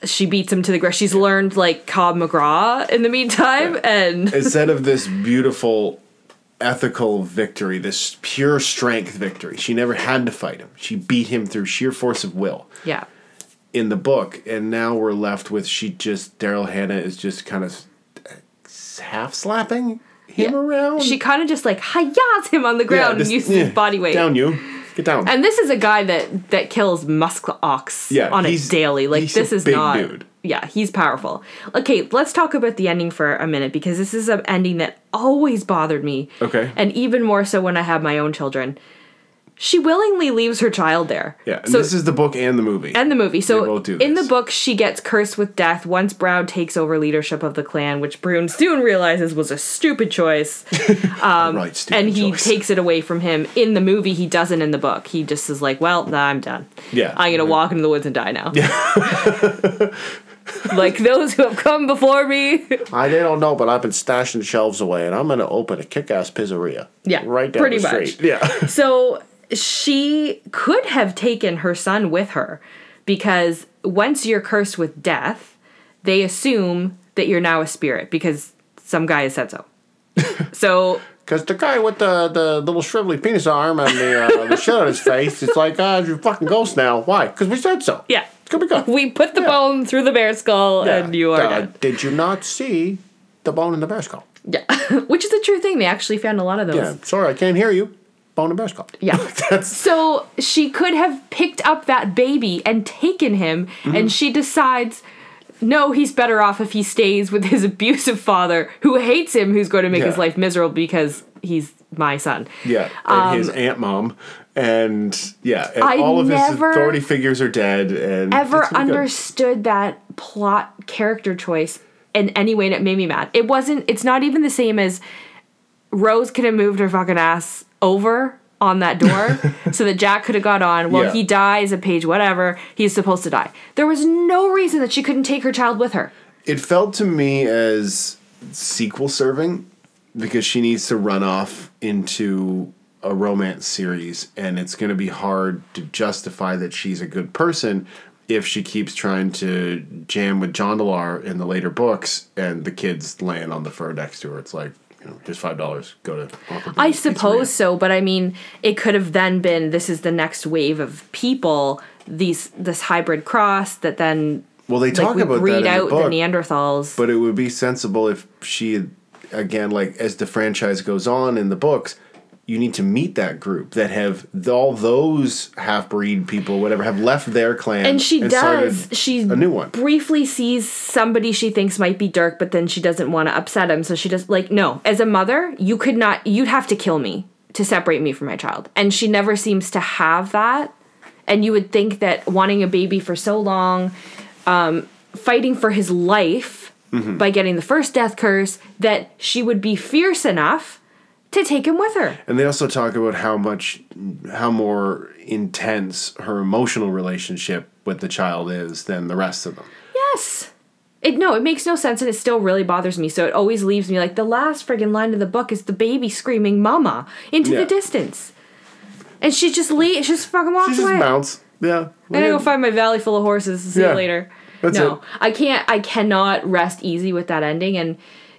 She beats him to the ground. She's learned like Cobb McGraw in the meantime, and instead of this beautiful ethical victory, this pure strength victory, she never had to fight him. She beat him through sheer force of will yeah, in the book, and now we're left with she just Daryl Hannah is just kind of half slapping him Yeah. around. she kind of just like hi-yas him on the ground this- and uses yeah, his body weight. Down you, get down. And this is a guy that that kills musk ox Yeah, on a daily. Like this is not. dude. Yeah, he's powerful. Okay, let's talk about the ending for a minute because this is an ending that always bothered me. Okay. And even more so when I have my own children. She willingly leaves her child there. yeah, So this is the book and the movie. and the movie. So both do in the book, she gets cursed with death once Broud takes over leadership of the clan, which Brune soon realizes was a stupid choice. right, stupid um, and he choice. takes it away from him. In the movie, he doesn't in the book. He just is like, well, nah, I'm done. Yeah. I'm going to walk into the woods and die now. Yeah. like those who have come before me. I don't know, but I've been stashing shelves away, and I'm going to open a kick-ass pizzeria. Yeah, right down pretty the much. street. Yeah. so she could have taken her son with her because once you're cursed with death, they assume that you're now a spirit because some guy has said so. so Because the guy with the, the little shrivelly penis arm and the, uh, the shit on his face, it's like, ah, you're fucking ghost now. Why? Because we said so. yeah, It's going to be good. we put the Yeah. bone through the bear skull and you are Uh, dead. Did you not see the bone in the bear skull? Yeah, which is a true thing. They actually found a lot of those. Yeah. Sorry, I can't hear you. Bone in bear skull. Yeah. So she could have picked up that baby and taken him, Mm-hmm. and she decides, no, he's better off if he stays with his abusive father who hates him, who's going to make his life miserable because he's my son. yeah, and his aunt mom, and yeah, and Um, I all of his authority figures are dead. And Ever it's gonna be good. understood that plot character choice in any way and it made me mad. It wasn't, it's not even the same as Rose could have moved her fucking ass over on that door so that Jack could have got on. Well, Yeah. he dies at page whatever. He's supposed to die. There was no reason that she couldn't take her child with her. It felt to me as sequel serving because she needs to run off into a romance series, and it's going to be hard to justify that she's a good person if she keeps trying to jam with Jondalar in the later books, and the kids laying on the fur next to her. It's like, know, here's five dollars. Go to. Uncle I suppose so, but I mean, it could have then been this is the next wave of people, these this hybrid cross that then Well, they talk we about breed that in out the book. the Neanderthals. But it would be sensible if she, again, like as the franchise goes on in the books, you need to meet that group that have all those half breed people, whatever, have left their clan and she started does she a new one. briefly sees somebody she thinks might be durc but then she doesn't want to upset him so she just like no as a mother you could not you'd have to kill me to separate me from my child and she never seems to have that and you would think that wanting a baby for so long um, fighting for his life Mm-hmm. by getting the first death curse that she would be fierce enough to take him with her. And they also talk about how much, how more intense her emotional relationship with the child is than the rest of them. Yes. It no, it makes no sense and it still really bothers me. So it always leaves me like the last friggin' line of the book is the baby screaming mama into Yeah. the distance. And she just leaves, she just fucking walks She just away. bounce. Yeah. I'm gonna go find my valley full of horses. See Yeah. you later. That's no, it. I can't. I cannot rest easy with that ending. And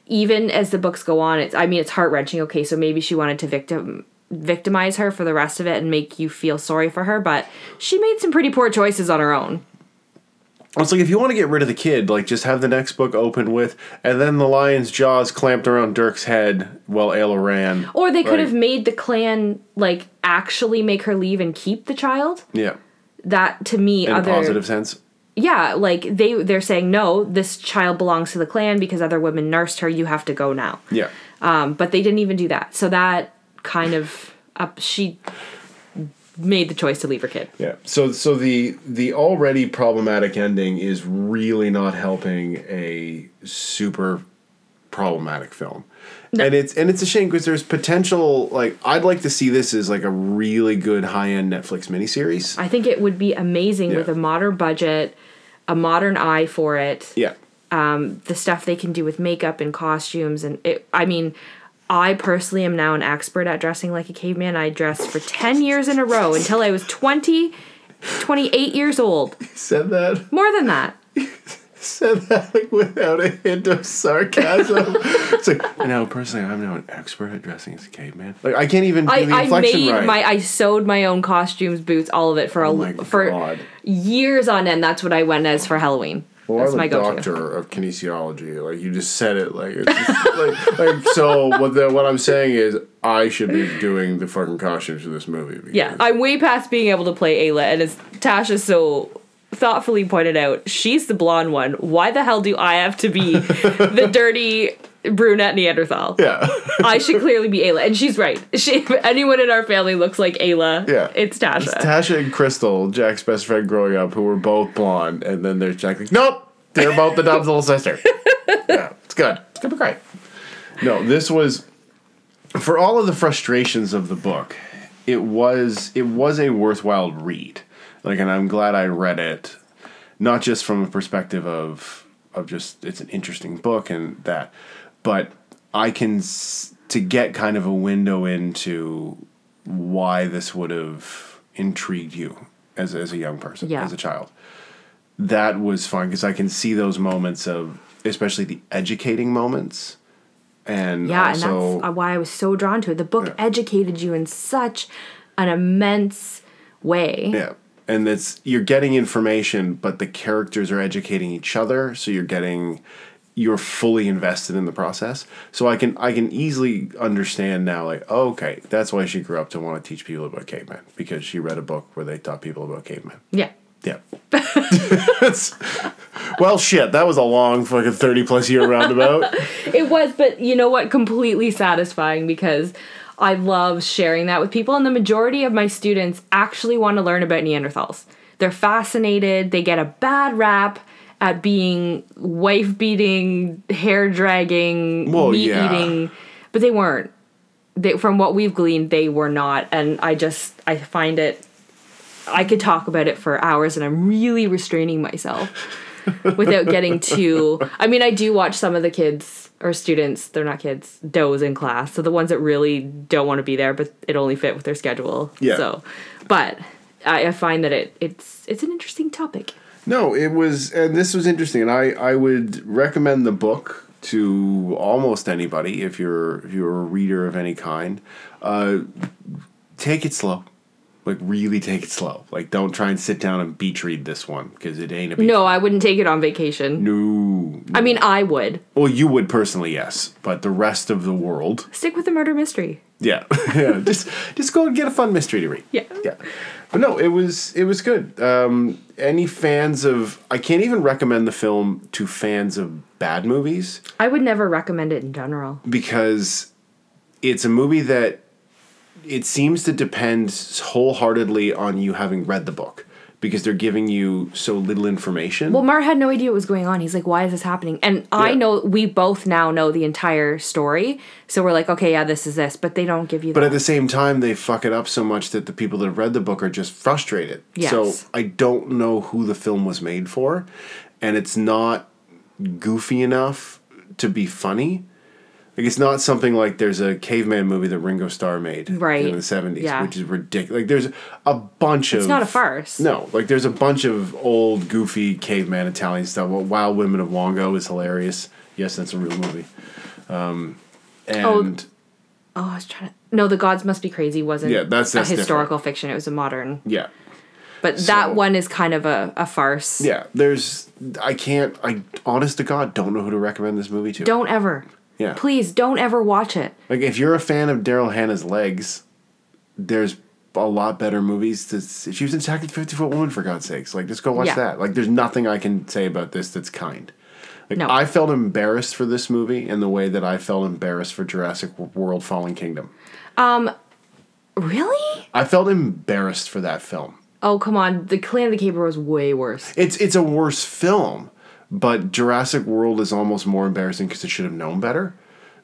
even as the books go on, it's. I mean, it's heart wrenching. Okay, so maybe she wanted to victim victimize her for the rest of it and make you feel sorry for her, but she made some pretty poor choices on her own. It's like if you want to get rid of the kid, like just have the next book open with, and then the lion's jaws clamped around Durc's head while Ayla ran. Or they could Like, have made the clan like actually make her leave and keep the child. Yeah. That to me, In other a positive sense. Yeah, like they they're saying no, this child belongs to the clan because other women nursed her. You have to go now. Yeah. Um, but they didn't even do that. So that kind of up she made the choice to leave her kid. Yeah. So so the the already problematic ending is really not helping a super problematic film. No. And it's and it's a shame because there's potential like I'd like to see this as like a really good high-end Netflix miniseries. I think it would be amazing with a modern budget, a modern eye for it. Yeah. Um, the stuff they can do with makeup and costumes and it I mean I personally am now an expert at dressing like a caveman. I dressed for 10 years in a row until I was 20 28 years old. Said that. More than that. said that like without a hint of sarcasm. it's like now personally, I'm now an expert at dressing as a caveman. Like I can't even do I, the I inflection made right. my I sewed my own costumes, boots, all of it for oh a my for god. years on end. That's what I went as for Halloween. Well, That's I'm my a go-to. doctor of kinesiology. Like you just said it. Like, it's just, like, like so. What the, what I'm saying is, I should be doing the fucking costumes for this movie. Yeah, I'm way past being able to play Ayla, and it's Tasha so thoughtfully pointed out, she's the blonde one. Why the hell do I have to be the dirty brunette Neanderthal? yeah, I should clearly be Ayla, and she's right. She, if anyone in our family looks like Ayla, Yeah. it's Tasha. Tasha and Crystal, Jack's best friend growing up, who were both blonde, and then there's Jack. Like, nope, they're both the Dub's little sister. yeah, it's good. It's gonna be great. No, this was for all of the frustrations of the book. It was it was a worthwhile read. Like, and I'm glad I read it, not just from a perspective of of just it's an interesting book and that, but I can to get kind of a window into why this would have intrigued you as as a young person, Yeah. as a child. That was fun because I can see those moments of, especially the educating moments, and yeah, also and that's uh, why I was so drawn to it. The book Yeah. educated you in such an immense way. Yeah. And it's you're getting information, but the characters are educating each other, so you're getting you're fully invested in the process. So I can I can easily understand now like, oh, okay, that's why she grew up to want to teach people about cavemen because she read a book where they taught people about cavemen. Yeah. Yeah. Well, shit, that was a long fucking 30 plus year roundabout. It was, but you know what? Completely satisfying because I love sharing that with people, and the majority of my students actually want to learn about Neanderthals. They're fascinated. They get a bad rap at being wife beating, hair dragging, Well, meat yeah. eating, but they weren't. They, from what we've gleaned, they were not, and I just I find it. I could talk about it for hours, and I'm really restraining myself without getting too. I mean, I do watch some of the kids or students, they're not kids, doze in class. So the ones that really don't want to be there, but it only fit with their schedule. Yeah. So, but I, I find that it it's it's an interesting topic. No, it was, and this was interesting, and I I would recommend the book to almost anybody if you're if you're a reader of any kind. Uh, take it slow, like really take it slow. Like don't try and sit down and beach read this one because it ain't a beach. No, I wouldn't take it on vacation. No. I mean, I would Well, you would personally, yes, but the rest of the world, stick with the murder mystery. yeah, yeah. Just just go and get a fun mystery to read. Yeah. Yeah. But no, it was it was good. Um, any fans of I can't even recommend the film to fans of bad movies I would never recommend it in general. because it's a movie that it seems to depend wholeheartedly on you having read the book because they're giving you so little information. Well, Mar had no idea what was going on. He's like, "Why is this happening?" And I Yeah. know we both now know the entire story, so we're like, "Okay, yeah, this is this," but they don't give you. But that. at the same time, they fuck it up so much that the people that have read the book are just frustrated. Yes. So I don't know who the film was made for, and it's not goofy enough to be funny. Like it's not something like there's a caveman movie that Ringo Starr made Right. in the seventies, Yeah. which is ridiculous. Like there's a bunch of it's not a farce. no, like there's a bunch of old goofy caveman Italian stuff. Well, Wild Women of Wongo is hilarious. Yes, that's a real movie. Um, and Oh, I was trying to. No, the gods must be crazy. Wasn't Yeah, that's- that's a historical fiction. It was a modern. yeah, But So- that one is kind of a, a farce. Yeah, there's. I can't. I honest to God don't know who to recommend this movie to. Don't ever. Yeah. Please don't ever watch it. Like if you're a fan of Daryl Hannah's legs, there's a lot better movies. To, she was in the Fifty Foot Woman for God's sakes. Like just go watch Yeah. that. Like there's nothing I can say about this that's kind. Like No. I felt embarrassed for this movie in the way that I felt embarrassed for Jurassic World: Fallen Kingdom. Um really? I felt embarrassed for that film. Oh come on! The Clan of the Cave Bear was way worse. It's it's a worse film, but Jurassic World is almost more embarrassing because it should have known better.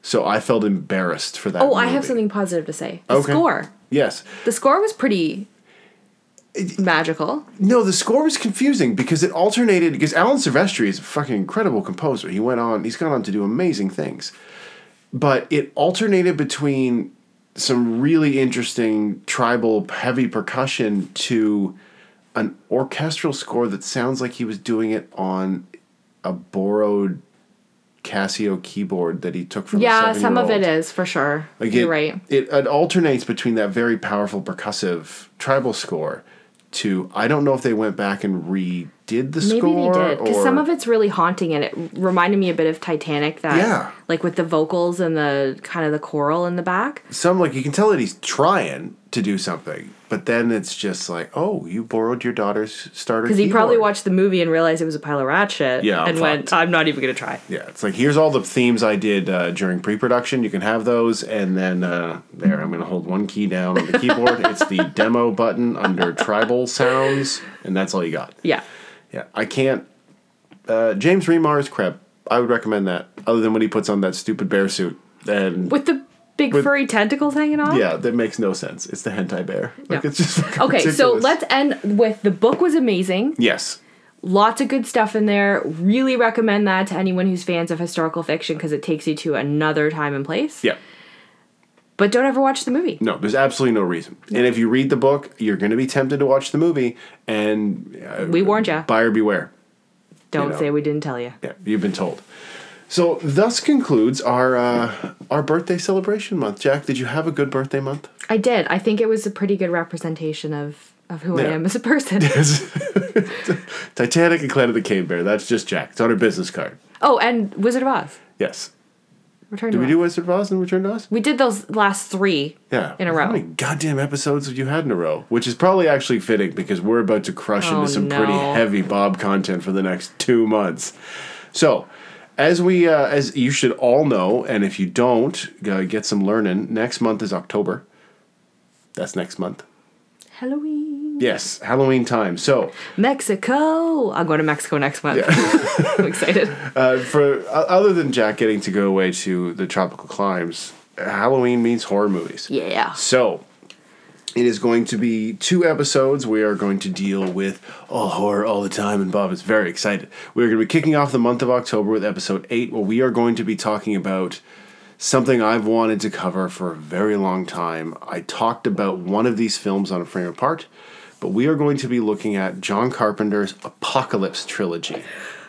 So I felt embarrassed for that. Oh, I have something positive to say. The Okay. score. Yes. The score was pretty magical. No, the score was confusing because it alternated. Because Alan Silvestri is a fucking incredible composer. He went on. He's gone on to do amazing things, but it alternated between some really interesting tribal heavy percussion to an orchestral score that sounds like he was doing it on a borrowed Casio keyboard that he took from. Yeah, some of it is for sure. Like You're it, right. It, it alternates between that very powerful percussive tribal score to I don't know if they went back and redid the Maybe score they did because some of it's really haunting, and it reminded me a bit of Titanic. That Yeah. like with the vocals and the kind of the choral in the back. some like you can tell that he's trying to do something, but then it's just like oh you borrowed your daughter's starter Because he probably watched the movie and realized it was a pile of rat shit. Yeah, I'm and went. I'm not even gonna try. Yeah, it's like here's all the themes I did uh, during pre-production. You can have those, and then uh, there I'm gonna hold one key down on the keyboard. it's the demo button under tribal sounds, and that's all you got. Yeah. Yeah, I can't. Uh, James Remar's crap. I would recommend that. Other than when he puts on that stupid bear suit, and With the big With- furry tentacles hanging off. yeah, that makes no sense. It's the hentai bear. Like Yeah. it's just Okay, so let's end with the book was amazing. Yes, Lots of good stuff in there. Really recommend that to anyone who's fans of historical fiction because it takes you to another time and place. yeah. But don't ever watch the movie. No, there's absolutely no reason. And if you read the book, you're going to be tempted to watch the movie. And uh, We warned you. Buyer beware. Don't know. say we didn't tell you. Yeah, you've been told. So, thus concludes our uh, our birthday celebration month. Jack, did you have a good birthday month? I did. I think it was a pretty good representation of of who I am as a person. Titanic and Clan of the Cave Bear. That's just Jack. It's on her business card. oh, and Wizard of Oz. Yes. Return Did to we Oz. do Wizard of Oz and Return to Oz? We did those last three. Yeah. In a row. How many goddamn episodes have you had in a row? Which is probably actually fitting because we're about to crush Oh, into some pretty heavy Bob content for the next two months. So, as we, uh, as you should all know, and if you don't, uh, get some learning. Next month is October. That's next month. Halloween. Yes, Halloween time. So, Mexico. I'll go to Mexico next month. I'm excited. uh, for uh, other than Jack getting to go away to the tropical climes, Halloween means horror movies. Yeah. So, it is going to be two episodes. We are going to deal with all horror all the time, and Bob is very excited. We're going to be kicking off the month of October with episode eight, where we are going to be talking about something I've wanted to cover for a very long time. I talked about one of these films on a frame apart, but we are going to be looking at John Carpenter's Apocalypse trilogy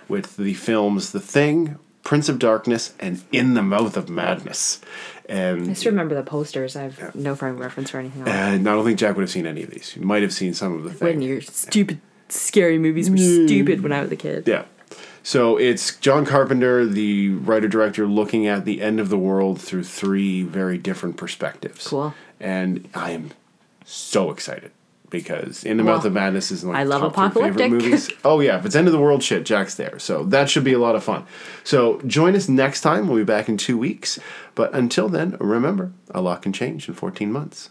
with the films The Thing, Prince of Darkness, and In the Mouth of Madness. And Just remember the posters. I have no frame of reference for anything and I don't think Jack would have seen any of these. You might have seen some of the when your stupid, scary movies were mm. stupid when I was a kid. Yeah. So it's John Carpenter, the writer director, looking at the end of the world through three very different perspectives. Cool. And I am so excited because In the Well, Mouth of Madness is like I love top apocalyptic. favorite movies. oh yeah, if it's end of the world shit, Jack's there. So that should be a lot of fun. So join us next time. We'll be back in two weeks. But until then, remember, a lot can change in 14 months.